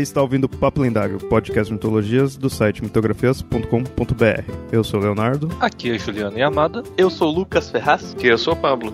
Você está ouvindo Papo Lendário, podcast de mitologias do site mitografias.com.br. Eu sou o Leonardo. Aqui é Juliana Yamada. Eu sou o Lucas Ferraz. Que eu sou o Pablo.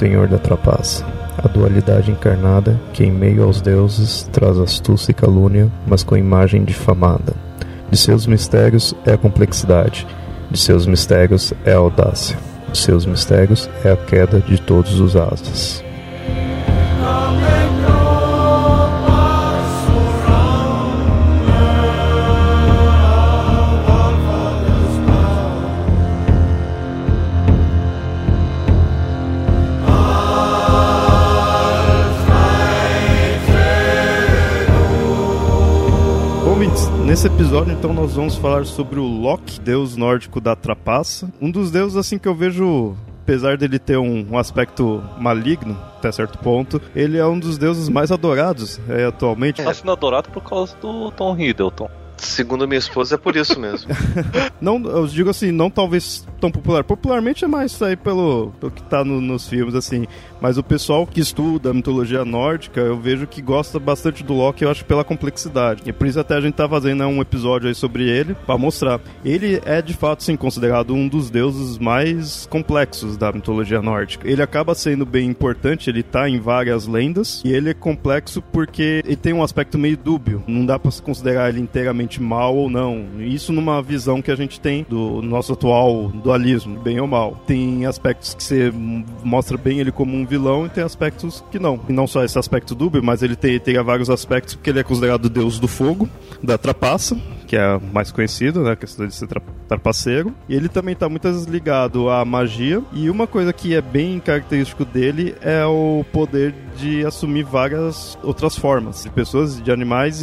Senhor da trapaça, a dualidade encarnada que em meio aos deuses traz astúcia e calúnia, mas com imagem difamada. De seus mistérios é a complexidade, de seus mistérios é a audácia, de seus mistérios é a queda de todos os asas. Nesse episódio então nós vamos falar sobre o Loki, deus nórdico da trapaça. Um dos deuses assim que eu vejo apesar dele ter um, um aspecto maligno, até certo ponto, ele é um dos deuses mais adorados é, atualmente. Tá sendo adorado por causa do Tom Hiddleston. Segundo minha esposa, é por isso mesmo. Não, eu digo assim, não talvez tão popular. Popularmente é mais aí pelo, pelo que tá no- nos filmes, assim. Mas o pessoal que estuda a mitologia nórdica, eu vejo que gosta bastante do Loki, eu acho, pela complexidade. E por isso até a gente tá fazendo um episódio aí sobre ele, pra mostrar. Ele é, de fato, sim, considerado um dos deuses mais complexos da mitologia nórdica. Ele acaba sendo bem importante, ele tá em várias lendas, e ele é complexo porque ele tem um aspecto meio dúbio. Não dá se considerar ele inteiramente mal ou não. Isso numa visão que a gente tem do nosso atual dualismo, bem ou mal. Tem aspectos que você mostra bem ele como um vilão e tem aspectos que não. E não só esse aspecto dúbio, mas ele tem, teria vários aspectos porque ele é considerado o deus do fogo, da trapaça, que é mais conhecido, né? A questão de ser tra trapaceiro. E ele também tá muito ligado à magia. E uma coisa que é bem característico dele é o poder de assumir várias outras formas de pessoas, de animais,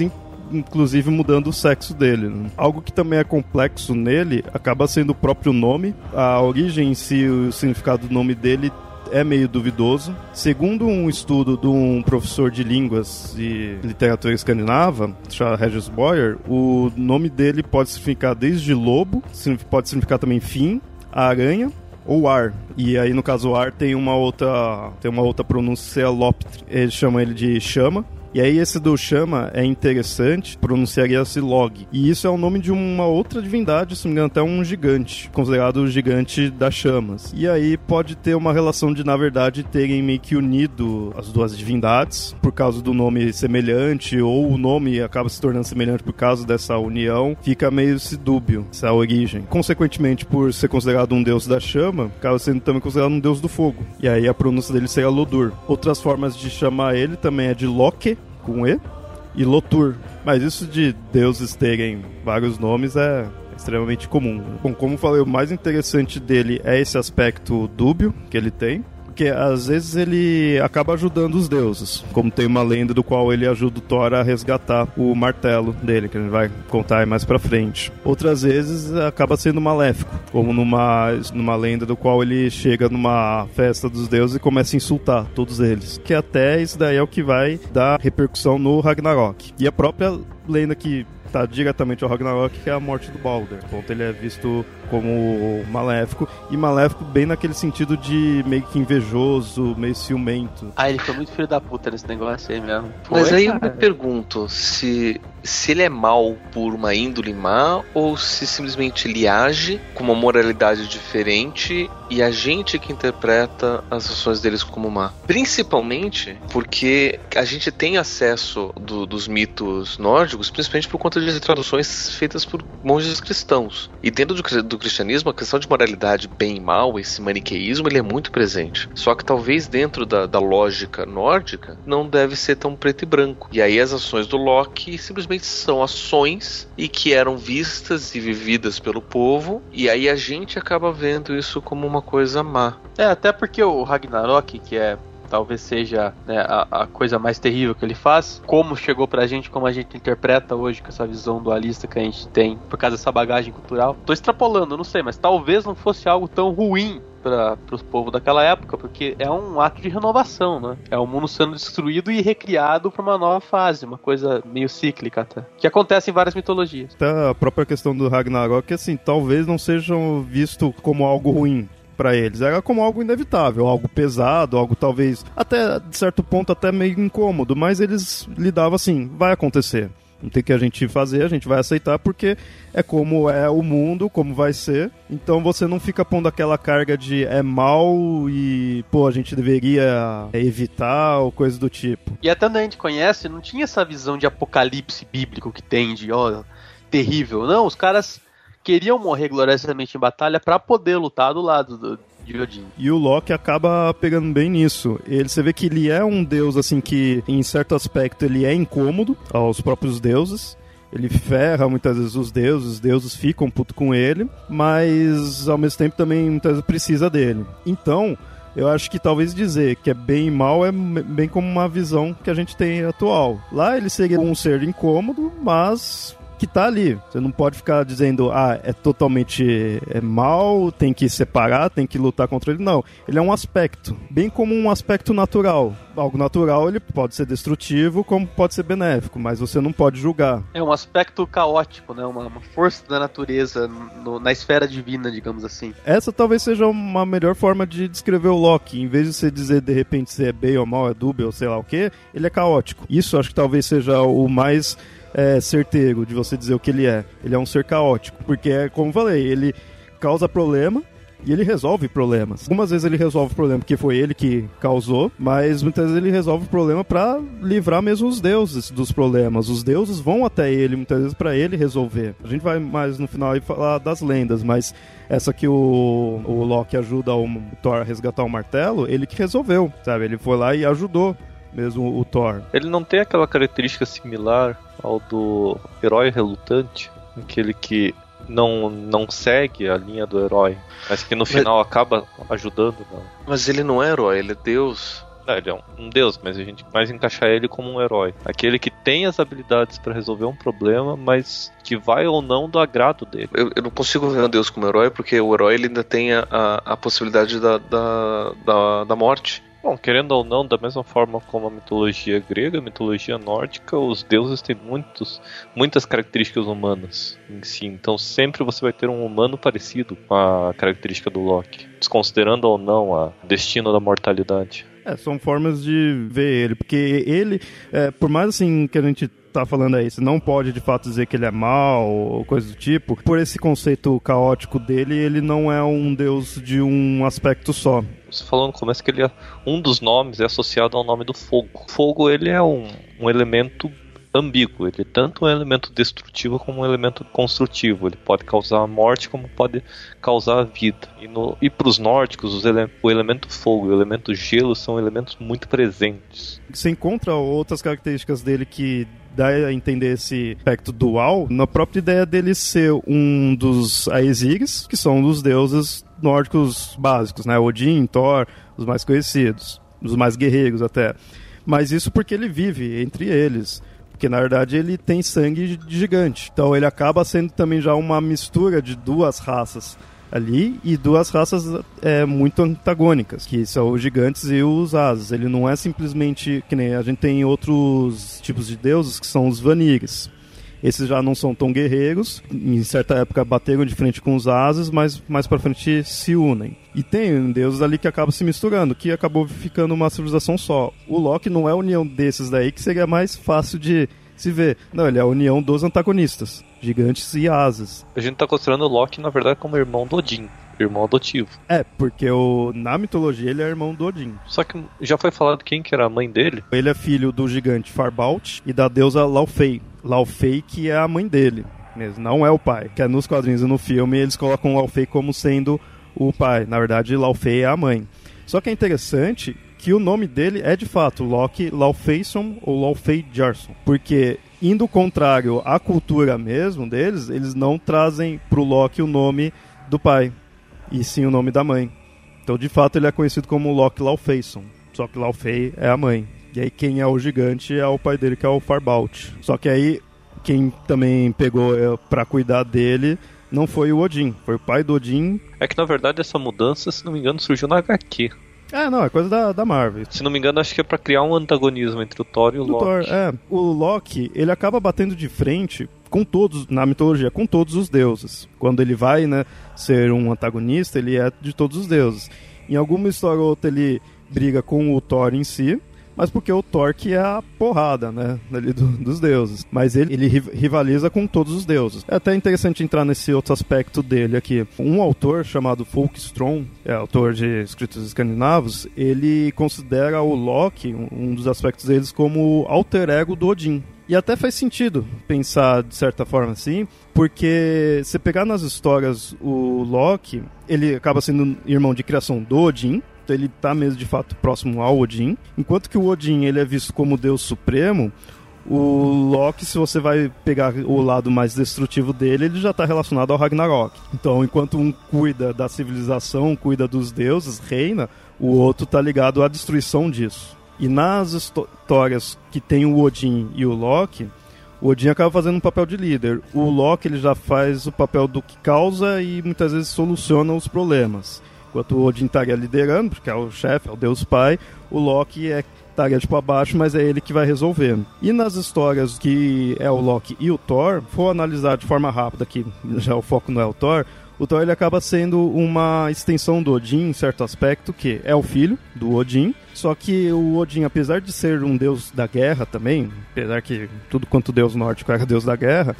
inclusive mudando o sexo dele. né? Algo que também é complexo nele acaba sendo o próprio nome. A origem em si, o significado do nome dele é meio duvidoso. Segundo um estudo de um professor de línguas e literatura escandinava, chamado Regis Boyer, o nome dele pode significar desde lobo, pode significar também fim, aranha ou ar. E aí no caso ar tem uma outra tem uma outra pronúncia loptre. Ele chama ele de chama. E aí esse do chama é interessante, pronunciaria-se log. E isso é o nome de uma outra divindade, se não me engano, até um gigante, considerado o gigante das chamas. E aí pode ter uma relação de, na verdade, terem meio que unido as duas divindades, por causa do nome semelhante, ou o nome acaba se tornando semelhante por causa dessa união, fica meio esse dúbio, essa origem. Consequentemente, por ser considerado um deus da chama, acaba sendo também considerado um deus do fogo. E aí a pronúncia dele seria Lodur. Outras formas de chamar ele também é de Loki, com E, e Lotur. Mas isso de deuses terem vários nomes é extremamente comum. Bom, como falei, o mais interessante dele é esse aspecto dúbio que ele tem. Porque às vezes ele acaba ajudando os deuses. Como tem uma lenda do qual ele ajuda o Thor a resgatar o martelo dele, que a gente vai contar mais pra frente. Outras vezes acaba sendo maléfico. Como numa, numa lenda do qual ele chega numa festa dos deuses e começa a insultar todos eles. Que até isso daí é o que vai dar repercussão no Ragnarok. E a própria lenda que tá diretamente ao Ragnarok, que é a morte do Balder. Ponto ele é visto como maléfico, e maléfico bem naquele sentido de meio que invejoso, meio ciumento. Ah, ele foi muito filho da puta nesse negócio aí mesmo. Mas Foi, aí eu me cara. pergunto se, se ele é mal por uma índole má ou se simplesmente ele age com uma moralidade diferente e a gente que interpreta as ações deles como má. Principalmente porque a gente tem acesso do- dos mitos nórdicos, principalmente por conta de traduções feitas por monges cristãos. E dentro do, cri- do cristianismo, a questão de moralidade bem e mal, esse maniqueísmo, ele é muito presente. Só que talvez dentro da, da lógica nórdica não deve ser tão preto e branco. E aí as ações do Loki simplesmente são ações e que eram vistas e vividas pelo povo, e aí a gente acaba vendo isso como uma coisa má. É, até porque o Ragnarok, que é talvez seja né, a, a, coisa mais terrível que ele faz, como chegou pra gente, como a gente interpreta hoje com essa visão dualista que a gente tem por causa dessa bagagem cultural. Tô extrapolando, não sei, mas talvez não fosse algo tão ruim para os povos daquela época, porque é um ato de renovação, né? É o mundo sendo destruído e recriado para uma nova fase, uma coisa meio cíclica até, que acontece em várias mitologias. Até a própria questão do Ragnarok, assim, talvez não sejam visto como algo ruim, para eles. Era como algo inevitável, algo pesado, algo talvez até de certo ponto até meio incômodo, mas eles lidavam assim, vai acontecer. Não tem que a gente fazer, a gente vai aceitar porque é como é o mundo, como vai ser. Então você não fica pondo aquela carga de é mal e, pô, a gente deveria evitar ou coisa do tipo. E até onde a gente conhece, não tinha essa visão de apocalipse bíblico que tem de, ó, terrível. Não, os caras queriam morrer gloriosamente em batalha para poder lutar do lado do, de Odin. E o Loki acaba pegando bem nisso. Ele, você vê que ele é um deus assim que, em certo aspecto, ele é incômodo aos próprios deuses. Ele ferra muitas vezes os deuses, os deuses ficam puto com ele, mas ao mesmo tempo também muitas vezes precisa dele. Então, eu acho que talvez dizer que é bem e mal é bem como uma visão que a gente tem atual. Lá ele seria um ser incômodo, mas que tá ali. Você não pode ficar dizendo, ah, é totalmente é mal, tem que separar, tem que lutar contra ele. Não. Ele é um aspecto, bem como um aspecto natural. Algo natural, ele pode ser destrutivo, como pode ser benéfico, mas você não pode julgar. É um aspecto caótico, né? Uma, uma força da natureza no, na esfera divina, digamos assim. Essa talvez seja uma melhor forma de descrever o Loki. Em vez de você dizer de repente se é bem ou mal, é dúbio ou sei lá o que, ele é caótico. Isso acho que talvez seja o mais é, certeiro de você dizer o que ele é. Ele é um ser caótico, porque é como eu falei, ele causa problema, e ele resolve problemas. Algumas vezes ele resolve o problema porque foi ele que causou, mas muitas vezes ele resolve o problema para livrar mesmo os deuses dos problemas. Os deuses vão até ele muitas vezes para ele resolver. A gente vai mais no final aí falar das lendas, mas essa que o, o Loki ajuda o Thor a resgatar o martelo, ele que resolveu, sabe? Ele foi lá e ajudou mesmo o Thor. Ele não tem aquela característica similar ao do herói relutante, aquele que não, não segue a linha do herói, mas que no final mas... acaba ajudando. Né? Mas ele não é herói, ele é Deus. Não, ele é um, um, deus, mas a gente mais encaixar ele como um herói. Aquele que tem as habilidades para resolver um problema, mas que vai ou não do agrado dele. Eu, eu não consigo ver um deus como herói, porque o herói ele ainda tem a, a, a possibilidade da, da, da, da morte. Bom, querendo ou não, da mesma forma como a mitologia grega, a mitologia nórdica, os deuses têm muitos, muitas características humanas em si. Então sempre você vai ter um humano parecido com a característica do Loki, desconsiderando ou não a destino da mortalidade. É, são formas de ver ele, porque ele, é, por mais assim que a gente tá falando aí, você não pode de fato dizer que ele é mal ou coisa do tipo, por esse conceito caótico dele, ele não é um deus de um aspecto só você falou no começo que ele é, um dos nomes é associado ao nome do fogo. Fogo ele é um, um elemento ambíguo, ele é tanto um elemento destrutivo como um elemento construtivo. Ele pode causar a morte como pode causar a vida. E, e para os nórdicos, ele, o elemento fogo e o elemento gelo são elementos muito presentes. Você encontra outras características dele que dá a entender esse aspecto dual na própria ideia dele ser um dos Aesirs, que são dos deuses nórdicos básicos, né? Odin, Thor, os mais conhecidos, os mais guerreiros até. Mas isso porque ele vive entre eles. Porque na verdade ele tem sangue de gigante. Então ele acaba sendo também já uma mistura de duas raças ali e duas raças é, muito antagônicas, que são os gigantes e os asas. Ele não é simplesmente que nem a gente tem outros tipos de deuses que são os vanires. Esses já não são tão guerreiros. Em certa época bateram de frente com os asas, mas mais para frente se unem. E tem deuses ali que acabam se misturando, que acabou ficando uma civilização só. O Loki não é a união desses daí, que seria mais fácil de se ver. Não, ele é a união dos antagonistas, gigantes e asas. A gente tá considerando o Loki, na verdade, como irmão do Odin irmão adotivo. É, porque o, na mitologia ele é irmão do Odin. Só que já foi falado quem que era a mãe dele? Ele é filho do gigante Farbalt e da deusa Laufey. Laufey que é a mãe dele mesmo, não é o pai. Que é nos quadrinhos e no filme eles colocam Laufey como sendo o pai. Na verdade, Laufey é a mãe. Só que é interessante que o nome dele é de fato Loki Laufeyson ou Laufey Jarson, porque indo contrário à cultura mesmo deles, eles não trazem pro Loki o nome do pai e sim o nome da mãe. Então, de fato, ele é conhecido como Loki Laufeyson. Só que Laufey é a mãe. E aí quem é o gigante é o pai dele, que é o Farbalt. Só que aí quem também pegou é, para cuidar dele não foi o Odin, foi o pai do Odin. É que na verdade essa mudança, se não me engano, surgiu na HQ. É, não, é coisa da, da Marvel. Se não me engano, acho que é pra criar um antagonismo entre o Thor e o Do Loki. Thor, é. O Loki, ele acaba batendo de frente com todos, na mitologia, com todos os deuses. Quando ele vai, né, ser um antagonista, ele é de todos os deuses. Em alguma história ou outra ele briga com o Thor em si, mas porque o Thor que é a porrada, né, ali do- dos deuses. Mas ele, ele ri- rivaliza com todos os deuses. É até interessante entrar nesse outro aspecto dele aqui. Um autor chamado Folkstrom, é autor de escritos escandinavos, ele considera o Loki, um dos aspectos deles, como alter ego do Odin. E até faz sentido pensar de certa forma assim, porque se pegar nas histórias o Loki, ele acaba sendo irmão de criação do Odin, então ele tá mesmo de fato próximo ao Odin, enquanto que o Odin ele é visto como Deus supremo, o Loki, se você vai pegar o lado mais destrutivo dele, ele já está relacionado ao Ragnarok. Então, enquanto um cuida da civilização, cuida dos deuses, reina, o outro tá ligado à destruição disso. E nas histó- histórias que tem o Odin e o Loki, o Odin acaba fazendo um papel de líder. O Loki ele já faz o papel do que causa e muitas vezes soluciona os problemas. Enquanto o Odin estaria liderando, porque é o chefe, é o deus pai, o Loki é estaria tipo abaixo, mas é ele que vai resolver. E nas histórias que é o Loki e o Thor, for analisar de forma rápida, que já o foco não é o Thor, o Thor ele acaba sendo uma extensão do Odin em certo aspecto, que é o filho do Odin. Só que o Odin, apesar de ser um deus da guerra também, apesar que tudo quanto deus nórdico era deus da guerra,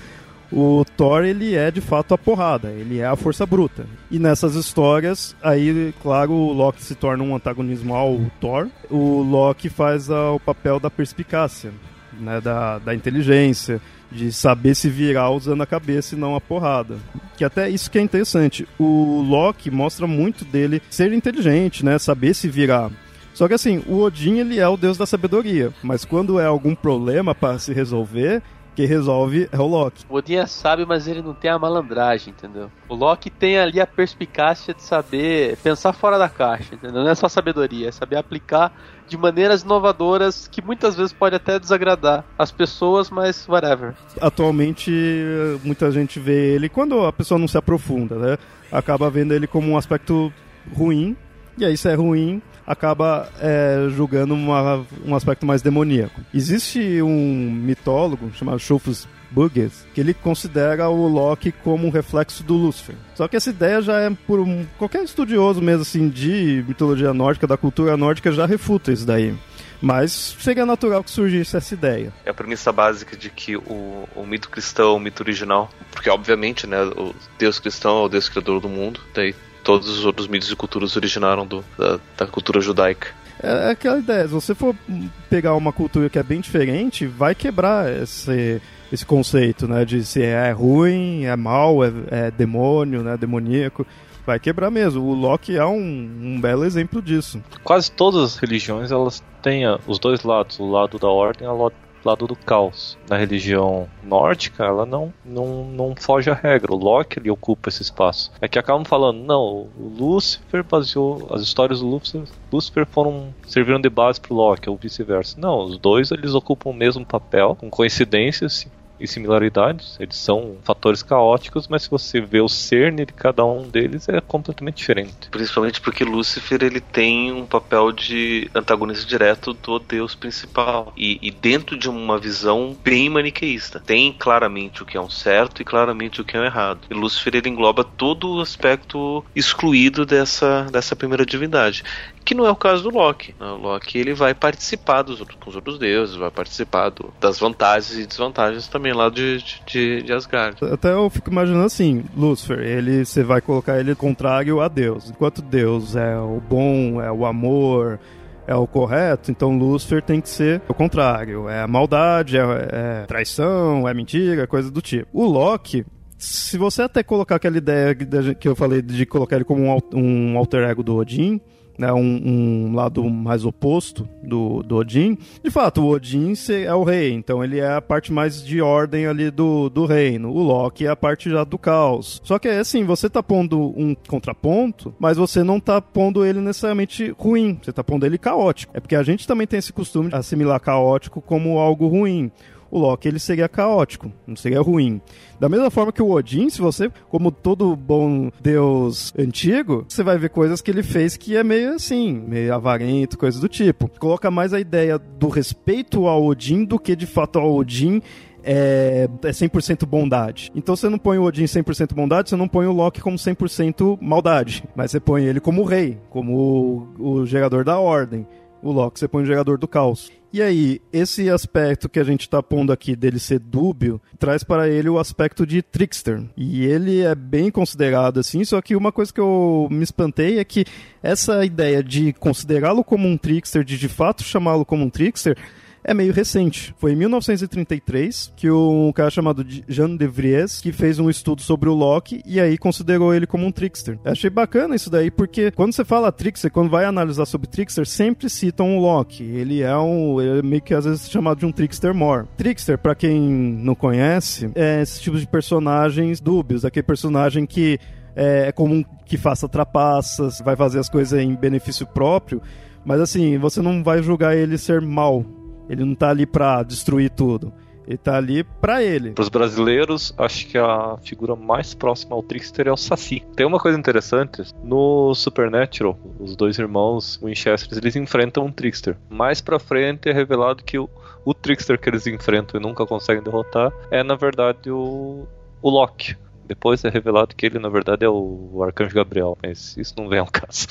o Thor ele é de fato a porrada, ele é a força bruta. E nessas histórias, aí, claro, o Loki se torna um antagonismo ao Thor. O Loki faz ah, o papel da perspicácia, né, da, da inteligência, de saber se virar usando a cabeça e não a porrada. Que até isso que é interessante. O Loki mostra muito dele ser inteligente, né, saber se virar. Só que assim, o Odin ele é o deus da sabedoria, mas quando é algum problema para se resolver, quem resolve é o Loki. O Odin é sábio, mas ele não tem a malandragem, entendeu? O Loki tem ali a perspicácia de saber pensar fora da caixa, entendeu? Não é só sabedoria, é saber aplicar de maneiras inovadoras que muitas vezes pode até desagradar as pessoas, mas whatever. Atualmente, muita gente vê ele, quando a pessoa não se aprofunda, né? Acaba vendo ele como um aspecto ruim, e aí se é ruim, acaba é, julgando uma, um aspecto mais demoníaco. Existe um mitólogo chamado Schulfus Burgess, que ele considera o Loki como um reflexo do Lúcifer. Só que essa ideia já é por um, qualquer estudioso mesmo assim de mitologia nórdica, da cultura nórdica já refuta isso daí. Mas seria natural que surgisse essa ideia. É a premissa básica de que o, o mito cristão, o mito original, porque obviamente, né, o Deus cristão é o Deus criador do mundo, daí todos os outros mitos e culturas originaram do, da, da cultura judaica. É aquela ideia, se você for pegar uma cultura que é bem diferente, vai quebrar esse, esse conceito, né, de se é ruim, é mal, é, é demônio, né, demoníaco. Vai quebrar mesmo. O Loki é um, um belo exemplo disso. Quase todas as religiões elas têm ah, os dois lados, o lado da ordem e o lado do caos. Na religião nórdica, ela não, não, não foge à regra. O Loki ele ocupa esse espaço. É que acabam falando, não, o Lúcifer baseou. As histórias do Lúcifer, Lúcifer foram. serviram de base pro Loki, ou vice-versa. Não, os dois eles ocupam o mesmo papel, com coincidências e similaridades, eles são fatores caóticos, mas se você vê o cerne de cada um deles é completamente diferente. Principalmente porque Lúcifer ele tem um papel de antagonista direto do deus principal e, e dentro de uma visão bem maniqueísta. Tem claramente o que é um certo e claramente o que é um errado. E Lúcifer ele engloba todo o aspecto excluído dessa, dessa primeira divindade. Que não é o caso do Loki. O Loki ele vai participar dos outros, com os outros deuses, vai participar do, das vantagens e desvantagens também lá de, de, de Asgard. Até eu fico imaginando assim, Lúcifer, ele você vai colocar ele contrário a Deus. Enquanto Deus é o bom, é o amor, é o correto, então Lúcifer tem que ser o contrário. É maldade, é, é traição, é mentira, coisa do tipo. O Loki, se você até colocar aquela ideia que eu falei de colocar ele como um alter ego do Odin, né, um, um, lado mais oposto do, do Odin. De fato, o Odin é o rei, então ele é a parte mais de ordem ali do, do reino. O Loki é a parte já do caos. Só que é assim, você tá pondo um contraponto, mas você não tá pondo ele necessariamente ruim, você tá pondo ele caótico. É porque a gente também tem esse costume de assimilar caótico como algo ruim o Loki ele seria caótico, não seria ruim. Da mesma forma que o Odin, se você, como todo bom deus antigo, você vai ver coisas que ele fez que é meio assim, meio avarento, coisas do tipo. Coloca mais a ideia do respeito ao Odin do que de fato ao Odin é, é 100% bondade. Então você não põe o Odin 100% bondade, você não põe o Loki como 100% maldade. Mas você põe ele como rei, como o, o gerador da ordem. O Loki você põe o gerador do caos. E aí, esse aspecto que a gente está pondo aqui dele ser dúbio, traz para ele o aspecto de trickster. E ele é bem considerado assim, só que uma coisa que eu me espantei é que essa ideia de considerá-lo como um trickster, de de fato chamá-lo como um trickster, é meio recente. Foi em 1933 que um cara chamado Jean de Vries que fez um estudo sobre o Loki e aí considerou ele como um trickster. Eu achei bacana isso daí porque quando você fala trickster, quando vai analisar sobre trickster, sempre citam o Loki. Ele é um ele é meio que às vezes chamado de um trickster more. Trickster, para quem não conhece, é esse tipo de personagens dúbios, aquele personagem que é, é comum que faça trapaças, vai fazer as coisas em benefício próprio, mas assim, você não vai julgar ele ser mal ele não tá ali pra destruir tudo. Ele tá ali pra ele. Para os brasileiros, acho que a figura mais próxima ao Trickster é o Saci. Tem uma coisa interessante: no Supernatural, os dois irmãos Winchester eles enfrentam um Trickster. Mais pra frente é revelado que o, o Trickster que eles enfrentam e nunca conseguem derrotar é, na verdade, o, o Loki. Depois é revelado que ele, na verdade, é o Arcanjo Gabriel, mas isso não vem ao caso.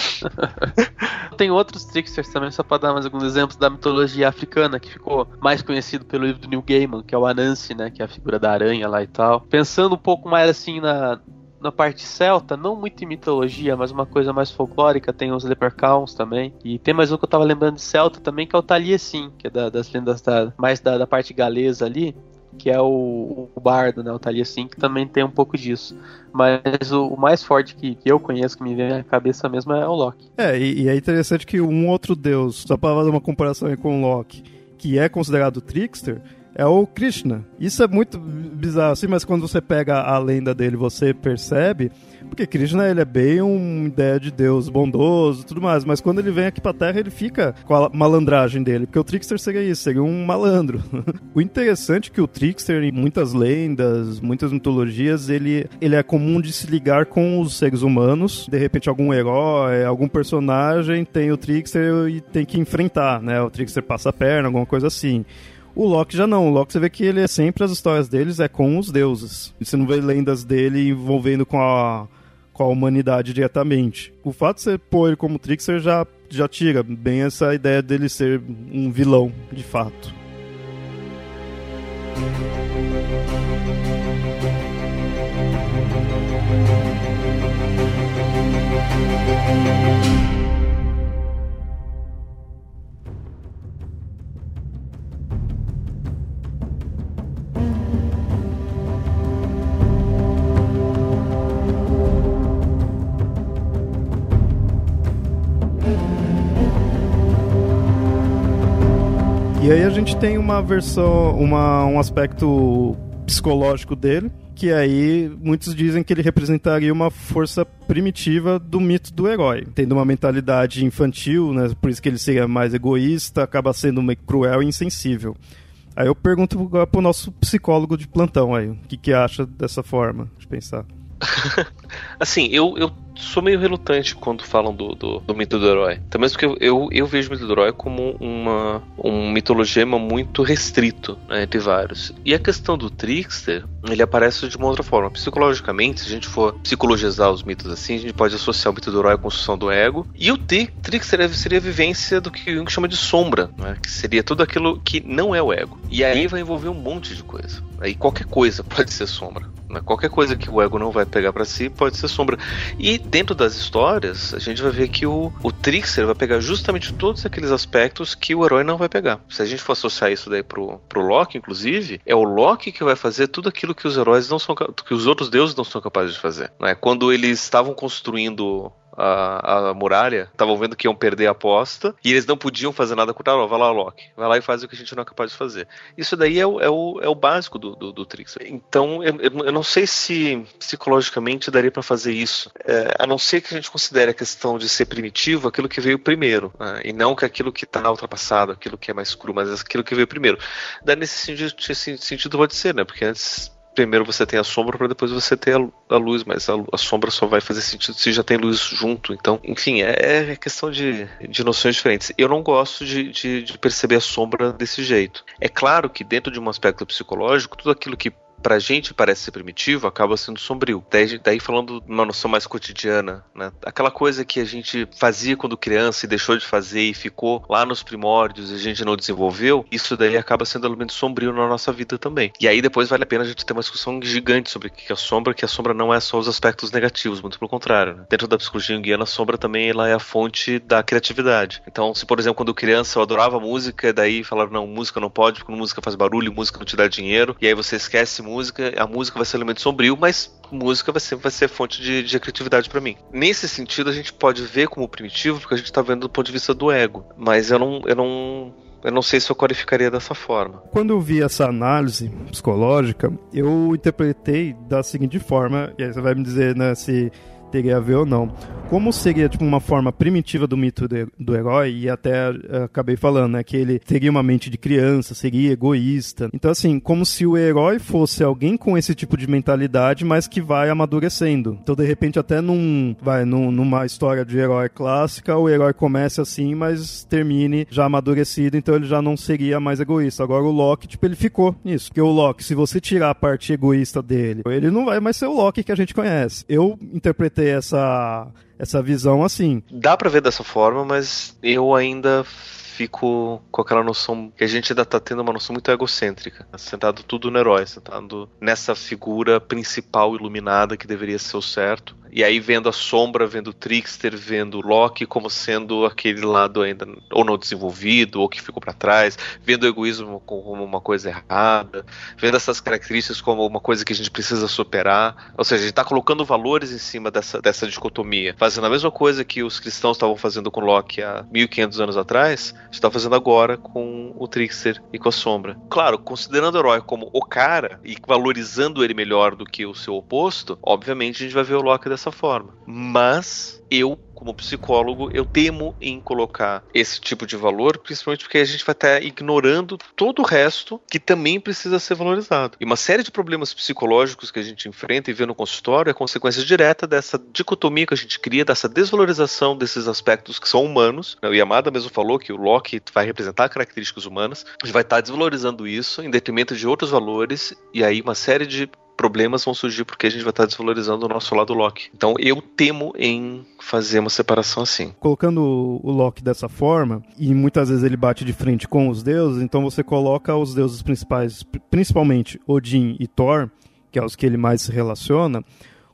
Tem outros tricksters também, só para dar mais alguns exemplos da mitologia africana, que ficou mais conhecido pelo livro do Neil Gaiman, que é o Anansi, né, que é a figura da aranha lá e tal. Pensando um pouco mais assim na, na parte celta, não muito em mitologia, mas uma coisa mais folclórica, tem os leprechauns também. E tem mais um que eu tava lembrando de celta também, que é o Taliesin, que é da, das lendas da, mais da, da parte galesa ali que é o, o Bardo, né, o Taliesin, que também tem um pouco disso. Mas o, o mais forte que, que, eu conheço, que me vem à cabeça mesmo, é o Loki. É, e, e é interessante que um outro deus, só para fazer uma comparação aí com o Loki, que é considerado trickster, é o Krishna. Isso é muito bizarro, assim, mas quando você pega a lenda dele, você percebe porque Krishna, ele é bem uma ideia de Deus bondoso tudo mais, mas quando ele vem aqui pra Terra, ele fica com a malandragem dele, porque o Trickster seria isso, seria um malandro. o interessante é que o Trickster, em muitas lendas, muitas mitologias, ele, ele é comum de se ligar com os seres humanos, de repente algum herói, algum personagem tem o Trickster e tem que enfrentar, né? O Trickster passa a perna, alguma coisa assim. O Loki já não. O Loki você vê que ele é sempre as histórias deles é com os deuses. Você não vê lendas dele envolvendo com a com a humanidade diretamente. O fato de você pôr ele como Trickster já, já tira bem essa ideia dele ser um vilão, de fato. E aí a gente tem uma versão, uma, um aspecto psicológico dele, que aí muitos dizem que ele representaria uma força primitiva do mito do herói, tendo uma mentalidade infantil, né? Por isso que ele seria mais egoísta, acaba sendo meio cruel e insensível. Aí eu pergunto pro nosso psicólogo de plantão aí, o que, que acha dessa forma de pensar. assim, eu, eu sou meio relutante quando falam do, do, do mito do herói. Também porque eu, eu, eu, vejo o mito do herói como uma, um mitologema muito restrito né, entre vários. E a questão do trickster, ele aparece de uma outra forma. Psicologicamente, se a gente for psicologizar os mitos assim, a gente pode associar o mito do herói à construção do ego. E o trickster seria a vivência do que Jung chama de sombra, né, que seria tudo aquilo que não é o ego. E aí vai envolver um monte de coisa. Aí qualquer coisa pode ser sombra. Né? Qualquer coisa que o ego não vai pegar para si pode ser sombra. E dentro das histórias, a gente vai ver que o, o Trickster vai pegar justamente todos aqueles aspectos que o herói não vai pegar. Se a gente for associar isso daí pro, pro Loki, inclusive, é o Loki que vai fazer tudo aquilo que os heróis não são que os outros deuses não são capazes de fazer. Né? Quando eles estavam construindo a, a muralha, estavam vendo que iam perder a aposta e eles não podiam fazer nada com o Tarot. Vai lá, Loki, vai lá e faz o que a gente não é capaz de fazer. Isso daí é o, é o, é o básico do, do, do. Então, eu, eu não sei se psicologicamente daria para fazer isso, é, a não ser que a gente considere a questão de ser primitivo aquilo que veio primeiro, né? e não que aquilo que está ultrapassado, aquilo que é mais cru, mas aquilo que veio primeiro. Daí nesse sentido, nesse sentido pode ser, né? Porque antes primeiro você tem a sombra para depois você ter a, a luz, mas a, a, sombra só vai fazer sentido se já tem luz junto. Então, enfim, é, é questão de, de noções diferentes. Eu não gosto de, de, de perceber a sombra desse jeito. É claro que dentro de um aspecto psicológico, tudo aquilo que pra gente parece ser primitivo, acaba sendo sombrio. Daí, daí falando de uma noção mais cotidiana, né? Aquela coisa que a gente fazia quando criança e deixou de fazer e ficou lá nos primórdios e a gente não desenvolveu, isso daí acaba sendo elemento sombrio na nossa vida também. E aí depois vale a pena a gente ter uma discussão gigante sobre o que é sombra, que a sombra não é só os aspectos negativos, muito pelo contrário. Né? Dentro da psicologia junguiana, a sombra também ela é a fonte da criatividade. Então, se por exemplo, quando criança eu adorava música, daí falaram, não, música não pode, porque música faz barulho, música não te dá dinheiro, e aí você esquece música, a música vai ser um elemento sombrio, mas música vai ser, vai ser fonte de, de criatividade para mim. Nesse sentido, a gente pode ver como primitivo, porque a gente tá vendo do ponto de vista do ego. Mas eu não. Eu não eu não sei se eu qualificaria dessa forma. Quando eu vi essa análise psicológica, eu interpretei da seguinte forma, e aí você vai me dizer né, se teria a ver ou não. Como seria tipo uma forma primitiva do mito do herói e até uh, acabei falando, né, que ele teria uma mente de criança, seria egoísta. Então assim, como se o herói fosse alguém com esse tipo de mentalidade, mas que vai amadurecendo. Então de repente até num vai num, numa história de herói clássica, o herói comece assim, mas termine já amadurecido, então ele já não seria mais egoísta. Agora o Loki, tipo, ele ficou nisso. Porque o Loki, se você tirar a parte egoísta dele, ele não vai mais ser o Loki que a gente conhece. Eu interpretei ter essa, essa visão assim. Dá para ver dessa forma, mas eu ainda fico com aquela noção que a gente ainda tá tendo uma noção muito egocêntrica, sentado tudo no herói, sentado nessa figura principal iluminada que deveria ser o certo. E aí vendo a sombra, vendo o Trickster, vendo o Loki como sendo aquele lado ainda ou não desenvolvido, ou que ficou para trás, vendo o egoísmo como uma coisa errada, vendo essas características como uma coisa que a gente precisa superar. Ou seja, a gente tá colocando valores em cima dessa, dessa dicotomia. Fazendo a mesma coisa que os cristãos estavam fazendo com Loki há 1500 anos atrás, a gente tá fazendo agora com o Trickster e com a sombra. Claro, considerando o herói como o cara e valorizando ele melhor do que o seu oposto, obviamente a gente vai ver o Loki dessa forma. Mas eu, como psicólogo, eu temo em colocar esse tipo de valor, principalmente porque a gente vai estar ignorando todo o resto que também precisa ser valorizado. E uma série de problemas psicológicos que a gente enfrenta e vê no consultório é consequência direta dessa dicotomia que a gente cria, dessa desvalorização desses aspectos que são humanos. O Yamada mesmo falou que o Locke vai representar características humanas. A gente vai estar desvalorizando isso em detrimento de outros valores, e aí uma série de problemas vão surgir porque a gente vai estar desvalorizando o nosso lado Loki. Então eu temo em fazer uma separação assim. Colocando o Loki dessa forma, e muitas vezes ele bate de frente com os deuses, então você coloca os deuses principais, principalmente Odin e Thor, que é os que ele mais se relaciona,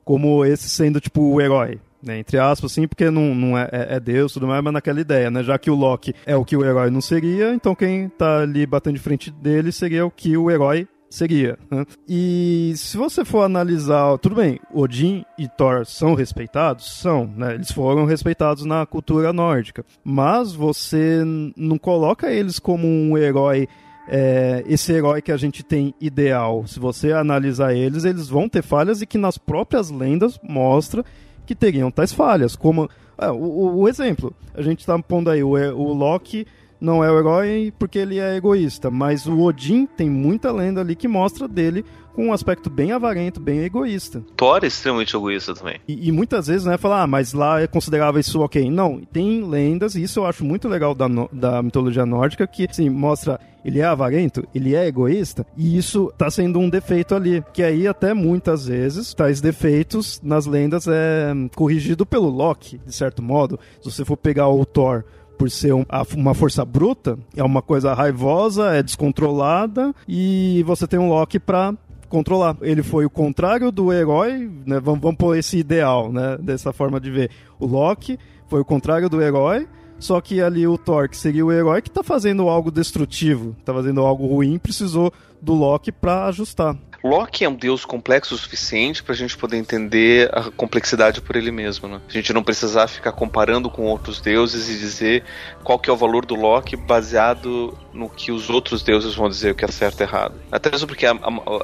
como esse sendo tipo o herói. Né, entre aspas, assim, porque não, não é, é, é Deus tudo mais, mas naquela ideia, né? Já que o Loki é o que o herói não seria, então quem tá ali batendo de frente dele seria o que o herói seria. Né? E se você for analisar, tudo bem, Odin e Thor são respeitados? São, né? Eles foram respeitados na cultura nórdica. Mas você não coloca eles como um herói é, esse herói que a gente tem ideal, se você analisar eles, eles vão ter falhas e que nas próprias lendas mostra que teriam tais falhas. Como é, o, o, exemplo, a gente está pondo aí o, o Loki não é o herói porque ele é egoísta, mas o Odin tem muita lenda ali que mostra dele com um aspecto bem avarento, bem egoísta. Thor é extremamente egoísta também. E, e muitas vezes, né, falar, ah, mas lá é considerava isso ok. Não, tem lendas, e isso eu acho muito legal da, da mitologia nórdica, que, assim, mostra ele é avarento, ele é egoísta, e isso tá sendo um defeito ali. Que aí, até muitas vezes, tais defeitos nas lendas é corrigido pelo Loki, de certo modo. Se você for pegar o Thor por ser um, uma força bruta, é uma coisa raivosa, é descontrolada e você tem um Loki para controlar. Ele foi o contrário do herói, né? Vamos, vamos pôr esse ideal, né? Dessa forma de ver. O Loki foi o contrário do herói, só que ali o Thor, que seria o herói, que tá fazendo algo destrutivo, tá fazendo algo ruim, precisou do Loki para ajustar. Loki é um deus complexo o suficiente para a gente poder entender a complexidade por ele mesmo. Né? A gente não precisar ficar comparando com outros deuses e dizer qual que é o valor do Loki baseado no que os outros deuses vão dizer o que é certo e errado. Até mesmo porque a, a,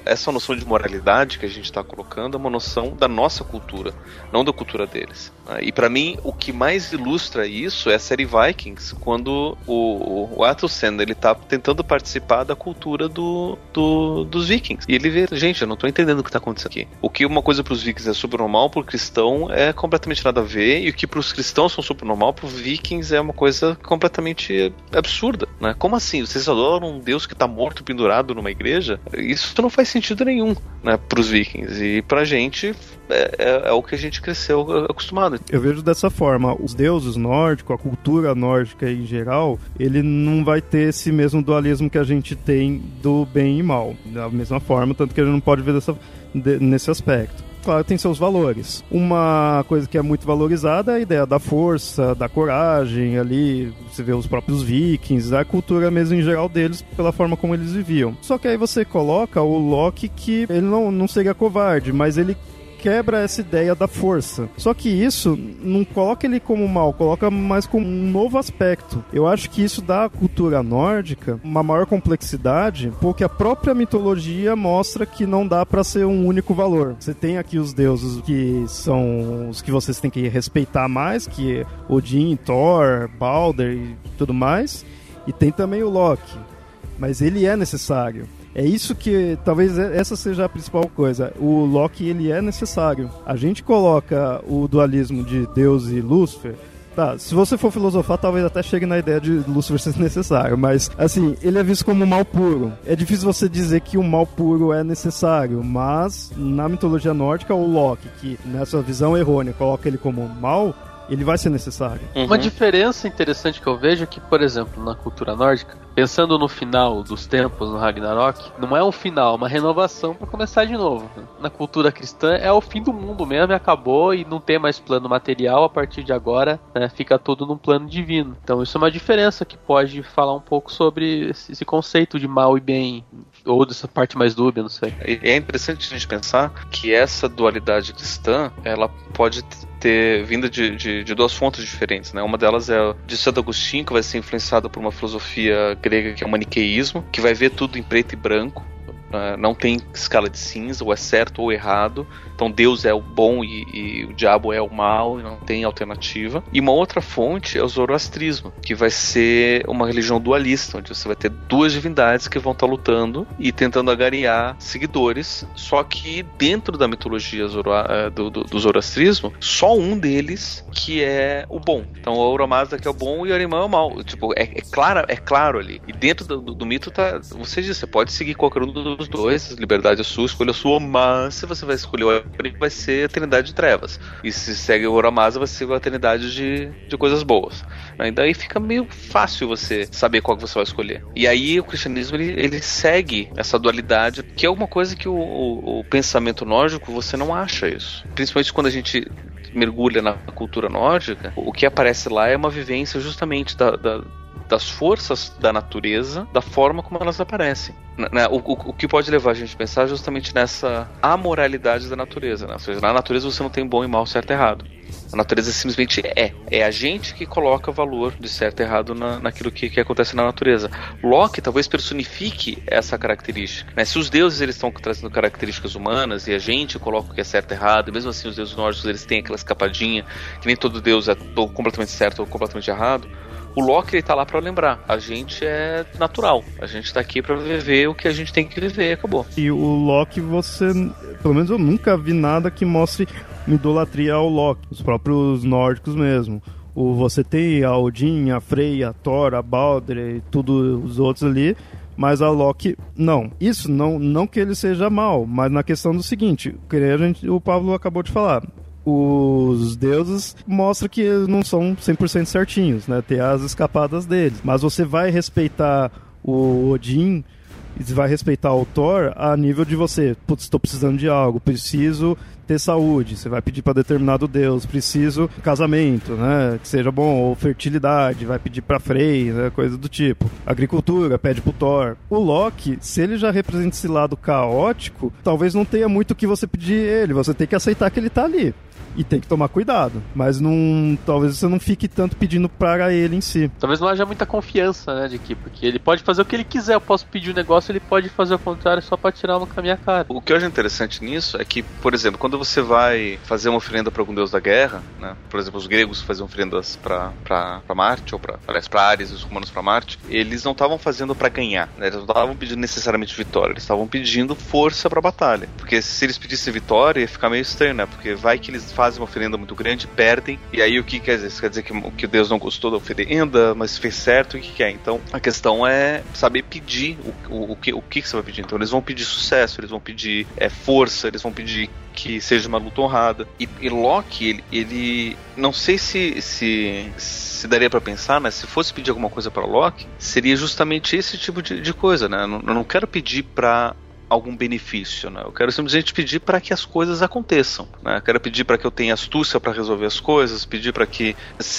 essa noção de moralidade que a gente está colocando é uma noção da nossa cultura, não da cultura deles. Né? E para mim, o que mais ilustra isso é a série Vikings, quando o, o Atusen ele tá tentando participar da cultura do, do, dos vikings. E ele vê gente, eu não tô entendendo o que tá acontecendo aqui. O que uma coisa pros vikings é super normal, pro cristão é completamente nada a ver, e o que pros cristãos são super normal, pros vikings é uma coisa completamente absurda, né? Como assim? Vocês adoram um deus que tá morto pendurado numa igreja? Isso não faz sentido nenhum, né, pros vikings. E pra gente, é, é, é, o que a gente cresceu acostumado. Eu vejo dessa forma, os deuses nórdicos, a cultura nórdica em geral, ele não vai ter esse mesmo dualismo que a gente tem do bem e mal. Da mesma forma, tanto que a gente não pode ver dessa, de, nesse aspecto claro, tem seus valores. Uma coisa que é muito valorizada é a ideia da força, da coragem, ali você vê os próprios vikings, a cultura mesmo em geral deles, pela forma como eles viviam. Só que aí você coloca o Loki que ele não, não seria covarde, mas ele quebra essa ideia da força. Só que isso não coloca ele como mal, coloca mais como um novo aspecto. Eu acho que isso dá à cultura nórdica uma maior complexidade, porque a própria mitologia mostra que não dá para ser um único valor. Você tem aqui os deuses que são os que vocês têm que respeitar mais, que é Odin, Thor, Balder e tudo mais, e tem também o Loki. Mas ele é necessário. É isso que talvez essa seja a principal coisa. O Loki ele é necessário. A gente coloca o dualismo de Deus e Lúcifer Tá, se você for filosofar, talvez até chegue na ideia de Lúcifer ser necessário, mas assim, ele é visto como mal puro. É difícil você dizer que o mal puro é necessário, mas na mitologia nórdica, o Loki, que nessa visão errônea coloca ele como mal, ele vai ser necessário. Uhum. Uma diferença interessante que eu vejo é que, por exemplo, na cultura nórdica, pensando no final dos tempos no Ragnarok, não é um final, é uma renovação para começar de novo. Na cultura cristã é o fim do mundo mesmo, acabou e não tem mais plano material a partir de agora, né, fica tudo num plano divino. Então isso é uma diferença que pode falar um pouco sobre esse conceito de mal e bem, ou dessa parte mais dúbia, não sei. É interessante a gente pensar que essa dualidade cristã, ela pode ter vindo de, de, de, duas fontes diferentes, né? Uma delas é de Santo Agostinho, que vai ser influenciada por uma filosofia grega que é o maniqueísmo, que vai ver tudo em preto e branco? Não tem escala de cinza, ou é certo ou errado, então Deus é o bom e, e, o diabo é o mal, e não tem alternativa. E uma outra fonte é o zoroastrismo, que vai ser uma religião dualista, onde você vai ter duas divindades que vão estar lutando e tentando agariar seguidores, só que dentro da mitologia zoro, eh, do, do, do, zoroastrismo, só um deles que é o bom. Então o Auramazda que é o bom e o Arimã é o mal. Tipo, é, é, claro, é claro ali. E dentro do, do, mito tá. Você diz, você pode seguir qualquer um dos dois, liberdade é sua, escolha sua, mas se você vai escolher o vai ser a eternidade de trevas. E se segue o Oramasa, vai ser a eternidade de, de coisas boas. E daí fica meio fácil você saber qual que você vai escolher. E aí o cristianismo ele, ele segue essa dualidade, que é uma coisa que o, o, o pensamento nórdico você não acha isso. Principalmente quando a gente mergulha na cultura nórdica, o que aparece lá é uma vivência justamente da, da das forças da natureza, da forma como elas aparecem. Né? O, o, o, que pode levar a gente a pensar justamente nessa amoralidade da natureza. Né? Ou seja, na natureza você não tem bom e mal, certo e errado. A natureza simplesmente é. É a gente que coloca valor de certo e errado na, naquilo que, que acontece na natureza. Loki talvez personifique essa característica. Né? Se os deuses eles estão trazendo características humanas e a gente coloca o que é certo e errado, e mesmo assim os deuses nórdicos eles têm aquela escapadinha, que nem todo deus é completamente certo ou completamente errado, o Loki ele tá lá para lembrar. A gente é natural. A gente tá aqui para viver o que a gente tem que viver, acabou. E o Loki, você, pelo menos eu nunca vi nada que mostre idolatria ao Loki, os próprios nórdicos mesmo. O, você tem a Odin, a Freya, a Thor, a Balder e todos os outros ali, mas a Loki não. Isso não, não que ele seja mal, mas na questão do seguinte, que a gente, o Pablo acabou de falar os deuses mostra que não são 100% certinhos, né? Tem as escapadas deles. Mas você vai respeitar o Odin E vai respeitar o Thor a nível de você, putz, estou precisando de algo, preciso ter saúde, você vai pedir para determinado deus, preciso casamento, né, que seja bom, ou fertilidade, vai pedir para Frey, né, coisa do tipo. Agricultura, pede pro Thor. O Loki, se ele já representa esse lado caótico, talvez não tenha muito o que você pedir ele, você tem que aceitar que ele tá ali e tem que tomar cuidado. Mas não, talvez você não fique tanto pedindo para ele em si. Talvez não haja muita confiança, né, de que porque ele pode fazer o que ele quiser, eu posso pedir um negócio, ele pode fazer o contrário só para tirar uma com a minha cara. O que eu acho interessante nisso é que, por exemplo, quando você vai fazer uma oferenda para algum deus da guerra, né, por exemplo, os gregos faziam oferendas para Marte ou para, aliás, para Ares, os romanos para Marte, eles não estavam fazendo para ganhar, né, eles não estavam pedindo necessariamente vitória, eles estavam pedindo força para batalha, porque se eles pedissem vitória ia ficar meio estranho, né, porque vai que eles fazem uma oferenda muito grande, perdem. E aí o que quer dizer? Isso quer dizer que, que Deus não gostou da oferenda, mas fez certo, o que quer? Então a questão é saber pedir o, o, o, que, o que você vai pedir. Então eles vão pedir sucesso, eles vão pedir é, força, eles vão pedir que seja uma luta honrada. E, e Loki, ele, ele, não sei se, se, se daria para pensar, mas se fosse pedir alguma coisa para Loki, seria justamente esse tipo de, de coisa, né? Eu não, eu não quero pedir para algum benefício, né? Eu quero simplesmente pedir para que as coisas aconteçam, né? Eu quero pedir para que eu tenha astúcia para resolver as coisas, pedir para que